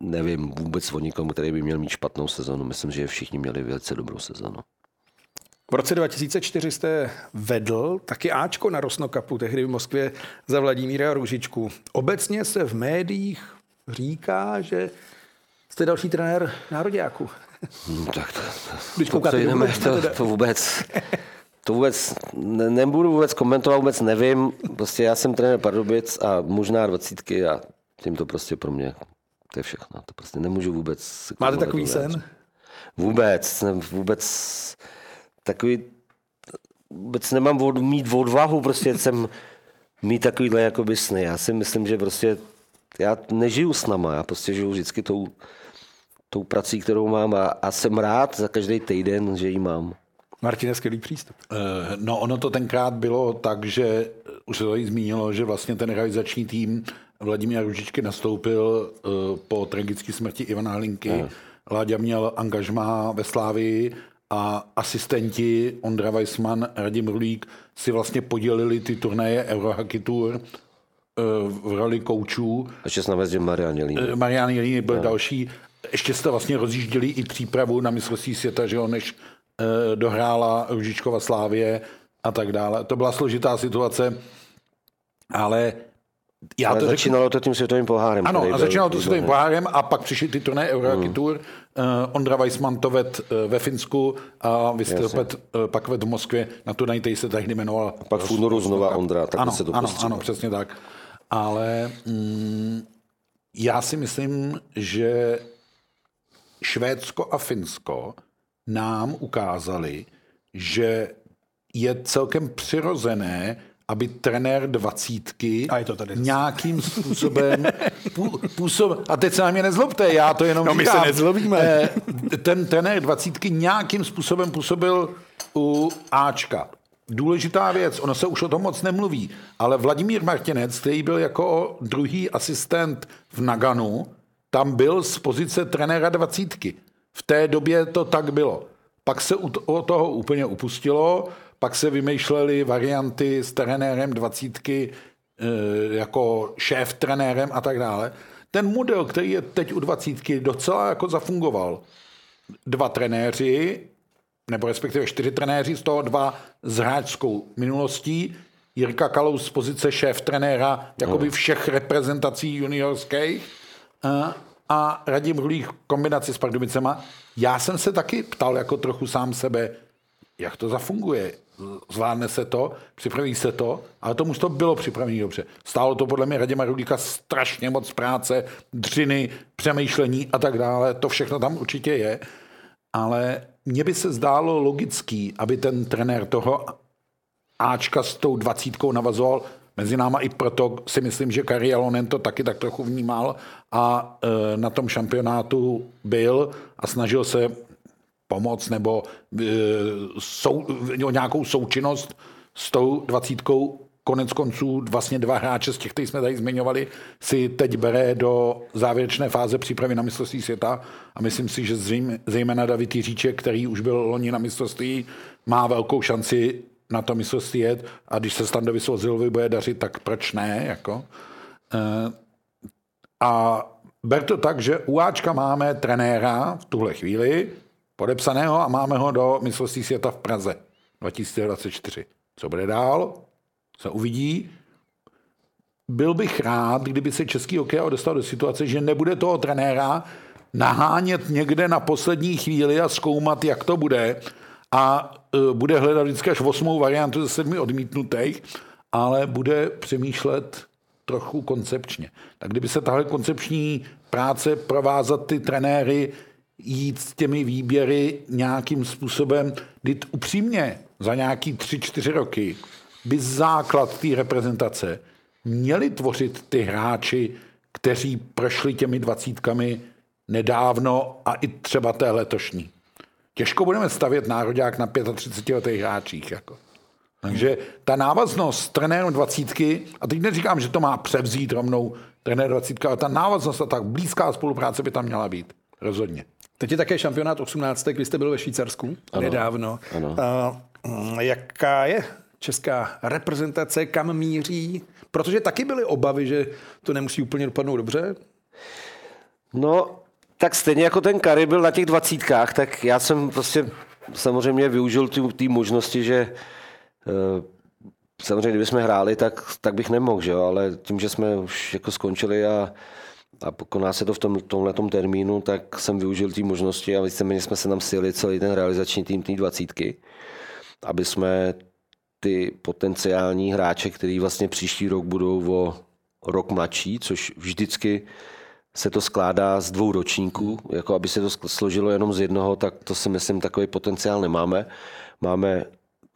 nevím vůbec o nikomu, který by měl mít špatnou sezonu. Myslím, že všichni měli velice dobrou sezonu. V roce 2004 jste vedl taky Ačko na Rosnokapu, tehdy v Moskvě za Vladimíra Ružičku. Obecně se v médiích říká, že jste další trenér nároďáku. No, tak to, Když to, koukáte to, to, teda. to vůbec, to vůbec ne, nebudu vůbec komentovat, vůbec nevím. Prostě já jsem trenér Pardubic a možná dvacítky a tím to prostě pro mě, to je všechno. To prostě nemůžu vůbec. Máte takový vyjádřit. sen? Vůbec, jsem vůbec takový, vůbec nemám od, mít odvahu, prostě jsem mít takovýhle jakoby sny. Já si myslím, že prostě já nežiju s nama, já prostě žiju vždycky tou, tou prací, kterou mám a, a jsem rád za každý týden, že ji mám. Martine, skvělý přístup. Eh, No ono to tenkrát bylo tak, že už se to tady zmínilo, že vlastně ten realizační tým Vladimíra Ružičky nastoupil eh, po tragické smrti Ivana Hlinky. Láďa měl angažmá ve Slávii a asistenti Ondra Weissman, Radim Rulík si vlastně podělili ty turnaje Eurohockey Tour eh, v roli koučů. Ještě snad že Marian Jelín. Eh, Marian Jelíny byl další. Ještě jste vlastně rozjížděli i přípravu na mistrovství světa, že jo, než dohrála Ružičkova Slávě a tak dále. To byla složitá situace, ale já Ale to řeknu, začínalo to tím světovým pohárem. ano, a začínalo to s tím výborný. pohárem a pak přišly ty turné Eurohockey Hmm. Tour. Uh, Ondra Weissman to ved uh, ve Finsku a vy jste opět, uh, pak ved v Moskvě na turnaj, který se tehdy jmenoval. Pak v únoru znova Ondra, tak ano, se to ano, ano, přesně tak. Ale mm, já si myslím, že Švédsko a Finsko nám ukázali, že je celkem přirozené, aby trenér dvacítky A je to tady nějakým způsobem pů- působ... A teď se na mě nezlobte, já to jenom No, my se říkám. nezlobíme. Eh, Ten trenér dvacítky nějakým způsobem působil u Ačka. Důležitá věc, ono se už o tom moc nemluví, ale Vladimír Martinec, který byl jako druhý asistent v Naganu, tam byl z pozice trenéra dvacítky. V té době to tak bylo. Pak se od toho úplně upustilo, pak se vymýšlely varianty s trenérem dvacítky eh, jako šéf trenérem a tak dále. Ten model, který je teď u dvacítky, docela jako zafungoval. Dva trenéři, nebo respektive čtyři trenéři, z toho dva s hráčskou minulostí. Jirka Kalous z pozice šéf trenéra jakoby všech reprezentací juniorských a, Radim Rulík kombinaci s Pardubicema. Já jsem se taky ptal jako trochu sám sebe, jak to zafunguje. Zvládne se to, připraví se to, ale tomu to bylo připravené dobře. Stálo to podle mě Radima Rulíka strašně moc práce, dřiny, přemýšlení a tak dále. To všechno tam určitě je. Ale mně by se zdálo logický, aby ten trenér toho Ačka s tou dvacítkou navazoval mezi náma i proto si myslím, že Kari Alonen to taky tak trochu vnímal a e, na tom šampionátu byl a snažil se pomoct nebo e, sou, o nějakou součinnost s tou dvacítkou. Konec konců vlastně dva hráče z těch, který jsme tady zmiňovali, si teď bere do závěrečné fáze přípravy na mistrovství světa a myslím si, že zejména David Jiříček, který už byl loni na mistrovství, má velkou šanci na to mistrovství jet a když se Standovi Svozilovi bude dařit, tak proč ne? Jako? E, a ber to tak, že u Ačka máme trenéra v tuhle chvíli, podepsaného a máme ho do mistrovství světa v Praze 2024. Co bude dál? Se uvidí. Byl bych rád, kdyby se český hokej dostal do situace, že nebude toho trenéra nahánět někde na poslední chvíli a zkoumat, jak to bude a bude hledat vždycky až osmou variantu ze sedmi odmítnutých, ale bude přemýšlet trochu koncepčně. Tak kdyby se tahle koncepční práce provázat ty trenéry, jít s těmi výběry nějakým způsobem, kdy upřímně za nějaký tři, čtyři roky by základ té reprezentace měli tvořit ty hráči, kteří prošli těmi dvacítkami nedávno a i třeba té letošní. Těžko budeme stavět nároďák na 35 letých hráčích. Jako. Takže ta návaznost trenérem dvacítky, a teď neříkám, že to má převzít rovnou trenér dvacítka, ale ta návaznost a tak blízká spolupráce by tam měla být. Rozhodně. Teď je také šampionát 18. Vy jste byl ve Švýcarsku ano. nedávno. Ano. A, mm, jaká je česká reprezentace, kam míří? Protože taky byly obavy, že to nemusí úplně dopadnout dobře. No, tak stejně jako ten Kary byl na těch dvacítkách, tak já jsem prostě samozřejmě využil ty možnosti, že eh, samozřejmě, kdybychom hráli, tak, tak bych nemohl, že jo? ale tím, že jsme už jako skončili a, a koná se to v tom, tomhle termínu, tak jsem využil ty možnosti a víceméně jsme se nám sjeli celý ten realizační tým té dvacítky, aby jsme ty potenciální hráče, který vlastně příští rok budou o rok mladší, což vždycky se to skládá z dvou ročníků, jako aby se to složilo jenom z jednoho, tak to si myslím takový potenciál nemáme. Máme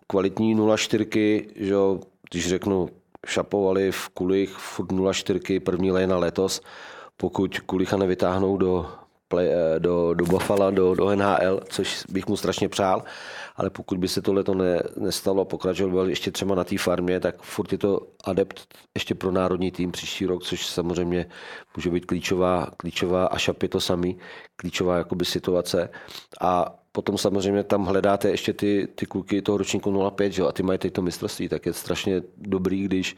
kvalitní 0,4, že když řeknu šapovali v Kulich furt 0,4 první lejna letos, pokud Kulicha nevytáhnou do, play, eh, do, do Buffalo, do, do NHL, což bych mu strašně přál, ale pokud by se tohle ne, nestalo a pokračoval ještě třeba na té farmě, tak furt je to adept ještě pro národní tým příští rok, což samozřejmě může být klíčová, klíčová a šap je to samý, klíčová jakoby situace. A potom samozřejmě tam hledáte ještě ty, ty kluky toho ročníku 05, že? a ty mají teď to mistrovství, tak je strašně dobrý, když,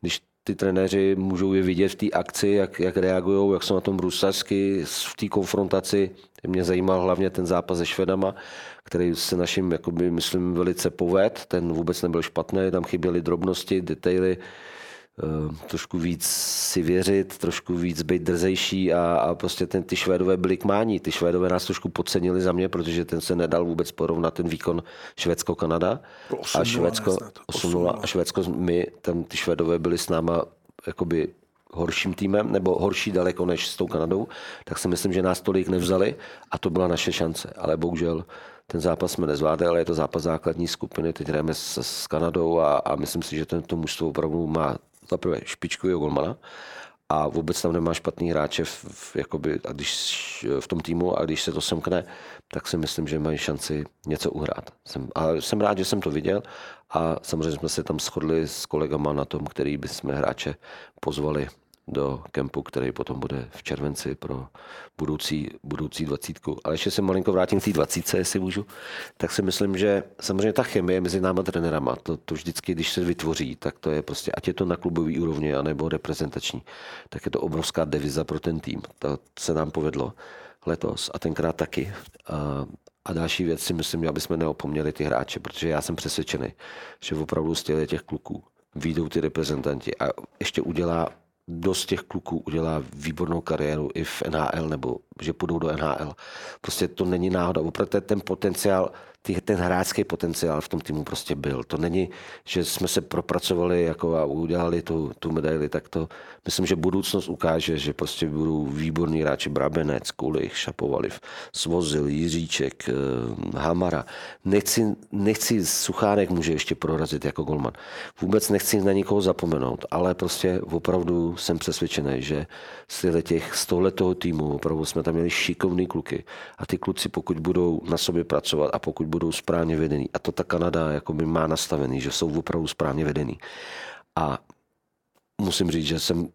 když ty trenéři můžou je vidět v té akci, jak, jak reagují, jak jsou na tom brusařsky, v té konfrontaci. Mě zajímal hlavně ten zápas se Švedama, který se naším, jakoby, myslím, velice poved. Ten vůbec nebyl špatný, tam chyběly drobnosti, detaily, eh, trošku víc si věřit, trošku víc být drzejší a, a prostě ten, ty Švédové byli kmání. Ty Švédové nás trošku podcenili za mě, protože ten se nedal vůbec porovnat ten výkon Švédsko-Kanada a Švédsko 8 a Švédsko my, tam ty Švédové byli s náma jakoby horším týmem, nebo horší daleko než s tou Kanadou, tak si myslím, že nás tolik nevzali a to byla naše šance. Ale bohužel ten zápas jsme nezvládli, ale je to zápas základní skupiny. Teď hrajeme s, s Kanadou a, a myslím si, že tento mužstvo opravdu má za prvé špičku golmana a vůbec tam nemá špatný hráče v, v, jakoby, a když, v tom týmu a když se to semkne, tak si myslím, že mají šanci něco uhrát. Jsem, a jsem rád, že jsem to viděl a samozřejmě jsme se tam shodli s kolegama na tom, který bychom hráče pozvali do kempu, který potom bude v červenci pro budoucí, budoucí dvacítku. Ale ještě se malinko vrátím k té dvacítce, jestli můžu. Tak si myslím, že samozřejmě ta chemie mezi náma trenérama, to, to vždycky, když se vytvoří, tak to je prostě, ať je to na klubový úrovni, anebo reprezentační, tak je to obrovská deviza pro ten tým. To se nám povedlo letos a tenkrát taky. A, a další věc si myslím, aby jsme neopomněli ty hráče, protože já jsem přesvědčený, že opravdu z těch kluků výjdou ty reprezentanti a ještě udělá dost těch kluků udělá výbornou kariéru i v NHL, nebo že půjdou do NHL. Prostě to není náhoda. Opravdu ten potenciál ten hráčský potenciál v tom týmu prostě byl. To není, že jsme se propracovali jako a udělali tu, tu medaili, tak to myslím, že budoucnost ukáže, že prostě budou výborní hráči Brabenec, Kulich, Šapovaliv, Svozil, Jiříček, eh, Hamara. Nechci, nechci Suchánek může ještě prorazit jako golman. Vůbec nechci na nikoho zapomenout, ale prostě opravdu jsem přesvědčený, že z těch, z tohletoho týmu opravdu jsme tam měli šikovný kluky a ty kluci, pokud budou na sobě pracovat a pokud budou správně vedený. A to ta Kanada jako by má nastavený, že jsou opravdu správně vedený. A musím říct, že jsem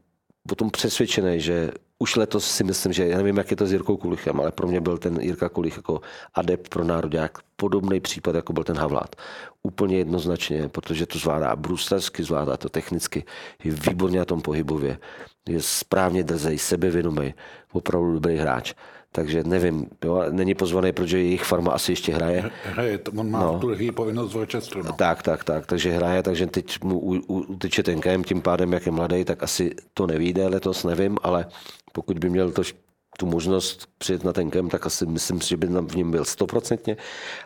potom přesvědčený, že už letos si myslím, že já nevím, jak je to s Jirkou Kulichem, ale pro mě byl ten Jirka Kulich jako adept pro národák podobný případ, jako byl ten Havlát. Úplně jednoznačně, protože to zvládá bruslarsky, zvládá to technicky, je výborně na tom pohybově, je správně drzej, sebevědomý, opravdu dobrý hráč takže nevím, jo, není pozvaný, protože jejich farma asi ještě hraje. Hraje, on má no. tu povinnost v Rochesteru. No. Tak, tak, tak, takže hraje, takže teď mu uteče ten KM, tím pádem, jak je mladý, tak asi to nevíde letos, nevím, ale pokud by měl to tu možnost přijet na ten kemp, tak asi myslím že by v něm byl stoprocentně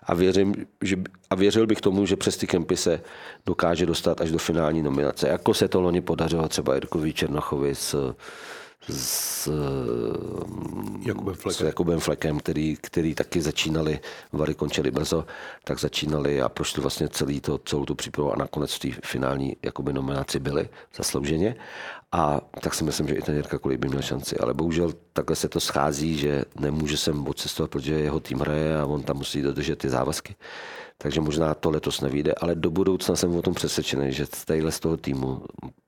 a, věřím, že, a věřil bych tomu, že přes ty kempy se dokáže dostat až do finální nominace. Jako se to loni podařilo třeba Jirkovi Černochovi s s Jakubem Flekem, s Jakubem Flekem který, který taky začínali, Vary končili brzo, tak začínali a prošli vlastně celý to, celou tu přípravu a nakonec v té finální jakoby nominaci byli zaslouženě. A tak si myslím, že i ten Jirka Kulej by měl šanci, ale bohužel takhle se to schází, že nemůže sem odcestovat, protože jeho tým hraje a on tam musí dodržet ty závazky. Takže možná to letos nevíde, ale do budoucna jsem o tom přesvědčený, že z z toho týmu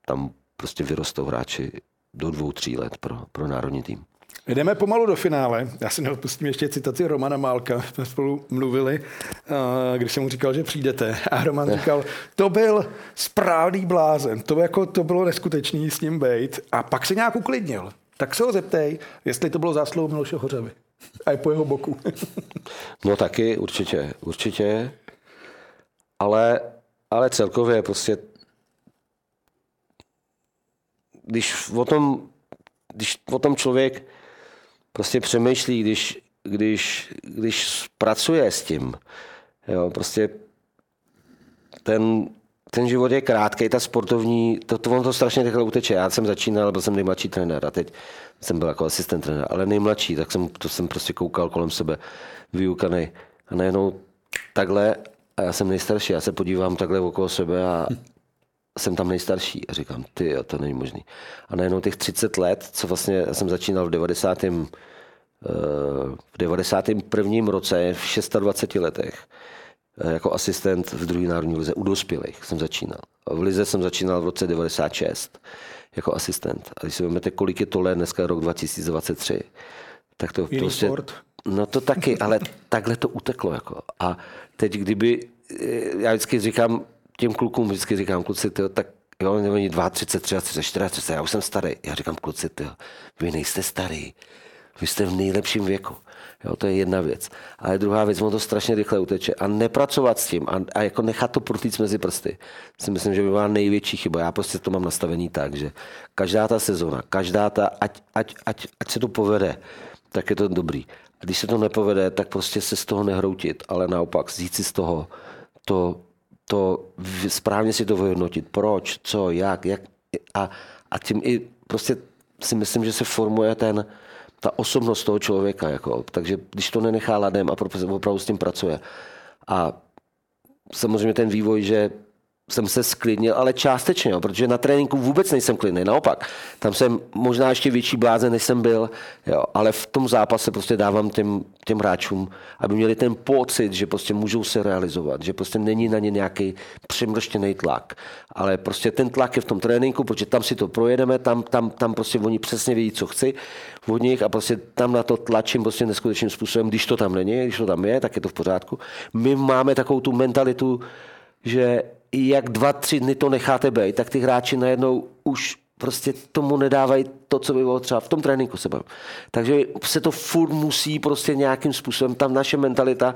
tam prostě vyrostou hráči do dvou, tří let pro, pro národní tým. Jdeme pomalu do finále. Já si neodpustím ještě citaci Romana Málka. Jsme spolu mluvili, když jsem mu říkal, že přijdete. A Roman říkal, to byl správný blázen. To, jako, to bylo neskutečný s ním být. A pak se nějak uklidnil. Tak se ho zeptej, jestli to bylo zásluhou Miloše Hořavy. A je po jeho boku. No taky, určitě, určitě. Ale, ale celkově prostě když o tom, když o tom člověk prostě přemýšlí, když, když, když pracuje s tím, jo, prostě ten, ten život je krátký, ta sportovní, to, to, on to strašně rychle uteče. Já jsem začínal, byl jsem nejmladší trenér a teď jsem byl jako asistent trenér, ale nejmladší, tak jsem, to jsem prostě koukal kolem sebe, vyukaný. A najednou takhle, a já jsem nejstarší, já se podívám takhle okolo sebe a jsem tam nejstarší. A říkám, ty jo, to není možný. A najednou těch 30 let, co vlastně jsem začínal v 90. Eh, v 91. roce, v 26 letech, eh, jako asistent v druhé národní lize u dospělých jsem začínal. V lize jsem začínal v roce 96 jako asistent. A když si vezmete, kolik je to let, dneska rok 2023, tak to Jiný prostě... sport. No to taky, ale takhle to uteklo. Jako. A teď, kdyby, eh, já vždycky říkám těm klukům, vždycky říkám, kluci, tyjo, tak jo, oni 2, 30, 33, 34, já už jsem starý. Já říkám, kluci, tyjo, vy nejste starý, vy jste v nejlepším věku. Jo, to je jedna věc. Ale druhá věc, ono to strašně rychle uteče. A nepracovat s tím a, a jako nechat to protýct mezi prsty, si myslím, že by byla největší chyba. Já prostě to mám nastavení tak, že každá ta sezona, každá ta, ať, ať, ať, ať se to povede, tak je to dobrý. A když se to nepovede, tak prostě se z toho nehroutit, ale naopak vzít si z toho to, to správně si to vyhodnotit. Proč, co, jak, jak a, a tím i prostě si myslím, že se formuje ten, ta osobnost toho člověka. Jako. Takže když to nenechá ladem a opravdu s tím pracuje. A samozřejmě ten vývoj, že jsem se sklidnil, ale částečně, jo, protože na tréninku vůbec nejsem klidný, naopak. Tam jsem možná ještě větší blázen, než jsem byl, jo, ale v tom zápase prostě dávám těm, těm hráčům, aby měli ten pocit, že prostě můžou se realizovat, že prostě není na ně nějaký přemrštěný tlak, ale prostě ten tlak je v tom tréninku, protože tam si to projedeme, tam, tam, tam prostě oni přesně vědí, co chci od nich a prostě tam na to tlačím prostě neskutečným způsobem, když to tam není, když to tam je, tak je to v pořádku. My máme takovou tu mentalitu, že jak dva, tři dny to necháte být, tak ty hráči najednou už prostě tomu nedávají to, co by bylo třeba v tom tréninku se bavím. Takže se to furt musí prostě nějakým způsobem, tam naše mentalita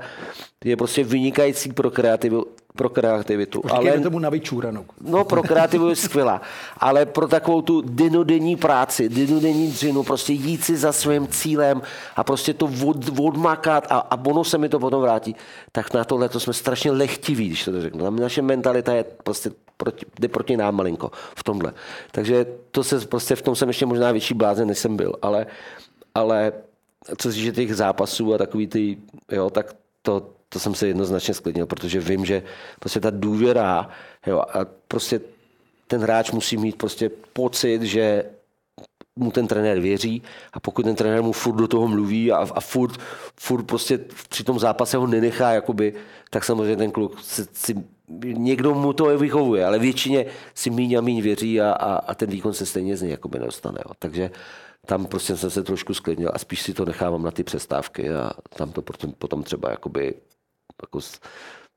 je prostě vynikající pro kreativitu, pro kreativitu. Říkejme ale... tomu na vyčúranou. No, pro kreativu je skvělá, ale pro takovou tu denodenní práci, denodenní dřinu, prostě jít si za svým cílem a prostě to od, odmakat a, a ono se mi to potom vrátí, tak na tohle to jsme strašně lehtiví, když to řeknu. Naše mentalita je prostě proti, jde proti nám malinko v tomhle. Takže to se prostě v tom jsem ještě možná větší blázen, než jsem byl, ale, ale co se týče těch zápasů a takový ty, jo, tak to, to jsem se jednoznačně sklidnil, protože vím, že prostě ta důvěra, jo, a prostě ten hráč musí mít prostě pocit, že mu ten trenér věří a pokud ten trenér mu furt do toho mluví a, a furt, furt prostě při tom zápase ho nenechá, jakoby, tak samozřejmě ten kluk si, si někdo mu to vychovuje, ale většině si míň a míň věří a, a, a ten výkon se stejně z něj jakoby nedostane. Jo. Takže tam prostě jsem se trošku sklidnil a spíš si to nechávám na ty přestávky a tam to potom, potom třeba jakoby jako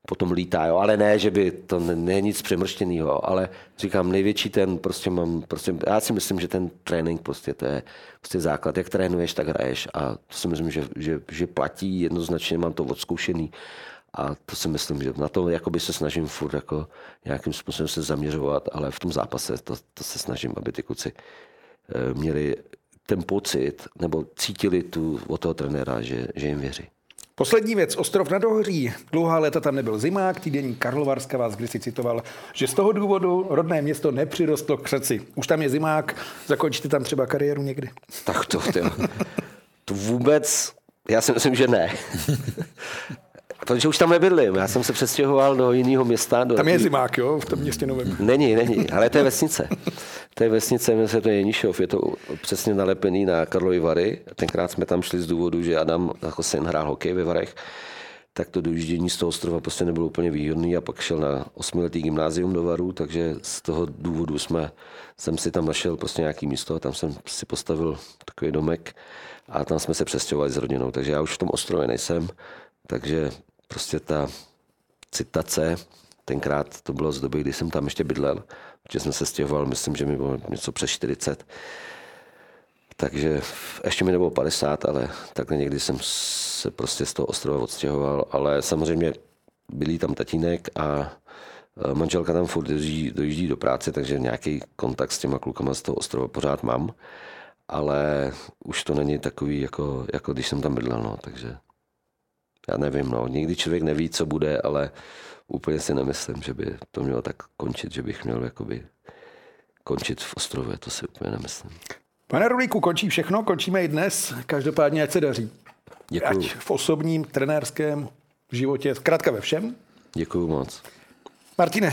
potom lítá, jo. ale ne, že by to ne, ne nic přemrštěného, ale říkám, největší ten prostě mám, prostě, já si myslím, že ten trénink prostě to je prostě základ, jak trénuješ, tak hraješ a to si myslím, že, že, že platí, jednoznačně mám to odzkoušený a to si myslím, že na to jakoby se snažím furt jako nějakým způsobem se zaměřovat, ale v tom zápase to, to se snažím, aby ty kluci eh, měli ten pocit nebo cítili tu od toho trenéra, že, že jim věří. Poslední věc, Ostrov nad Ohří. Dlouhá léta tam nebyl zimák, týdenní Karlovarska vás kdysi citoval, že z toho důvodu rodné město nepřirostlo k řeci. Už tam je zimák, zakončíte tam třeba kariéru někdy. Tak to, to, to vůbec, já si myslím, že ne. Protože už tam nebydlím. Já jsem se přestěhoval do jiného města. Do Tam je zimák, jo, v tom městě novém. Není, není, ale to je vesnice. To je vesnice, jmenuje se to Jenišov, je to přesně nalepený na Karlovy Vary. Tenkrát jsme tam šli z důvodu, že Adam jako syn hrál hokej ve Varech, tak to dojíždění z toho ostrova prostě nebylo úplně výhodný a pak šel na osmiletý gymnázium do Varu, takže z toho důvodu jsme, jsem si tam našel prostě nějaký místo a tam jsem si postavil takový domek a tam jsme se přestěhovali s rodinou, takže já už v tom ostrově nejsem, takže prostě ta citace, tenkrát to bylo z doby, kdy jsem tam ještě bydlel, protože jsem se stěhoval, myslím, že mi bylo něco přes 40, takže ještě mi nebylo 50, ale takhle někdy jsem se prostě z toho ostrova odstěhoval, ale samozřejmě byli tam tatínek a e, manželka tam furt dojíždí, dojíždí do práce, takže nějaký kontakt s těma klukama z toho ostrova pořád mám, ale už to není takový, jako, jako když jsem tam bydlel, no, takže já nevím, no, nikdy člověk neví, co bude, ale úplně si nemyslím, že by to mělo tak končit, že bych měl jakoby končit v ostrově, to si úplně nemyslím. Pane Rulíku, končí všechno, končíme i dnes. Každopádně, ať se daří. Děkuju. Ať v osobním, trenérském životě, zkrátka ve všem. Děkuju moc. Martine,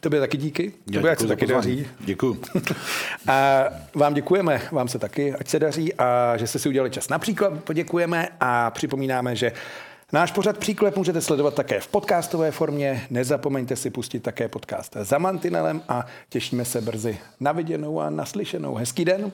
tobě taky díky. Já Tobě, ať se taky pozvání. daří. Děkuju. A vám děkujeme, vám se taky, ať se daří a že jste si udělali čas. Například poděkujeme a připomínáme, že Náš pořad Příklep můžete sledovat také v podcastové formě. Nezapomeňte si pustit také podcast za Mantinelem a těšíme se brzy na viděnou a naslyšenou. Hezký den.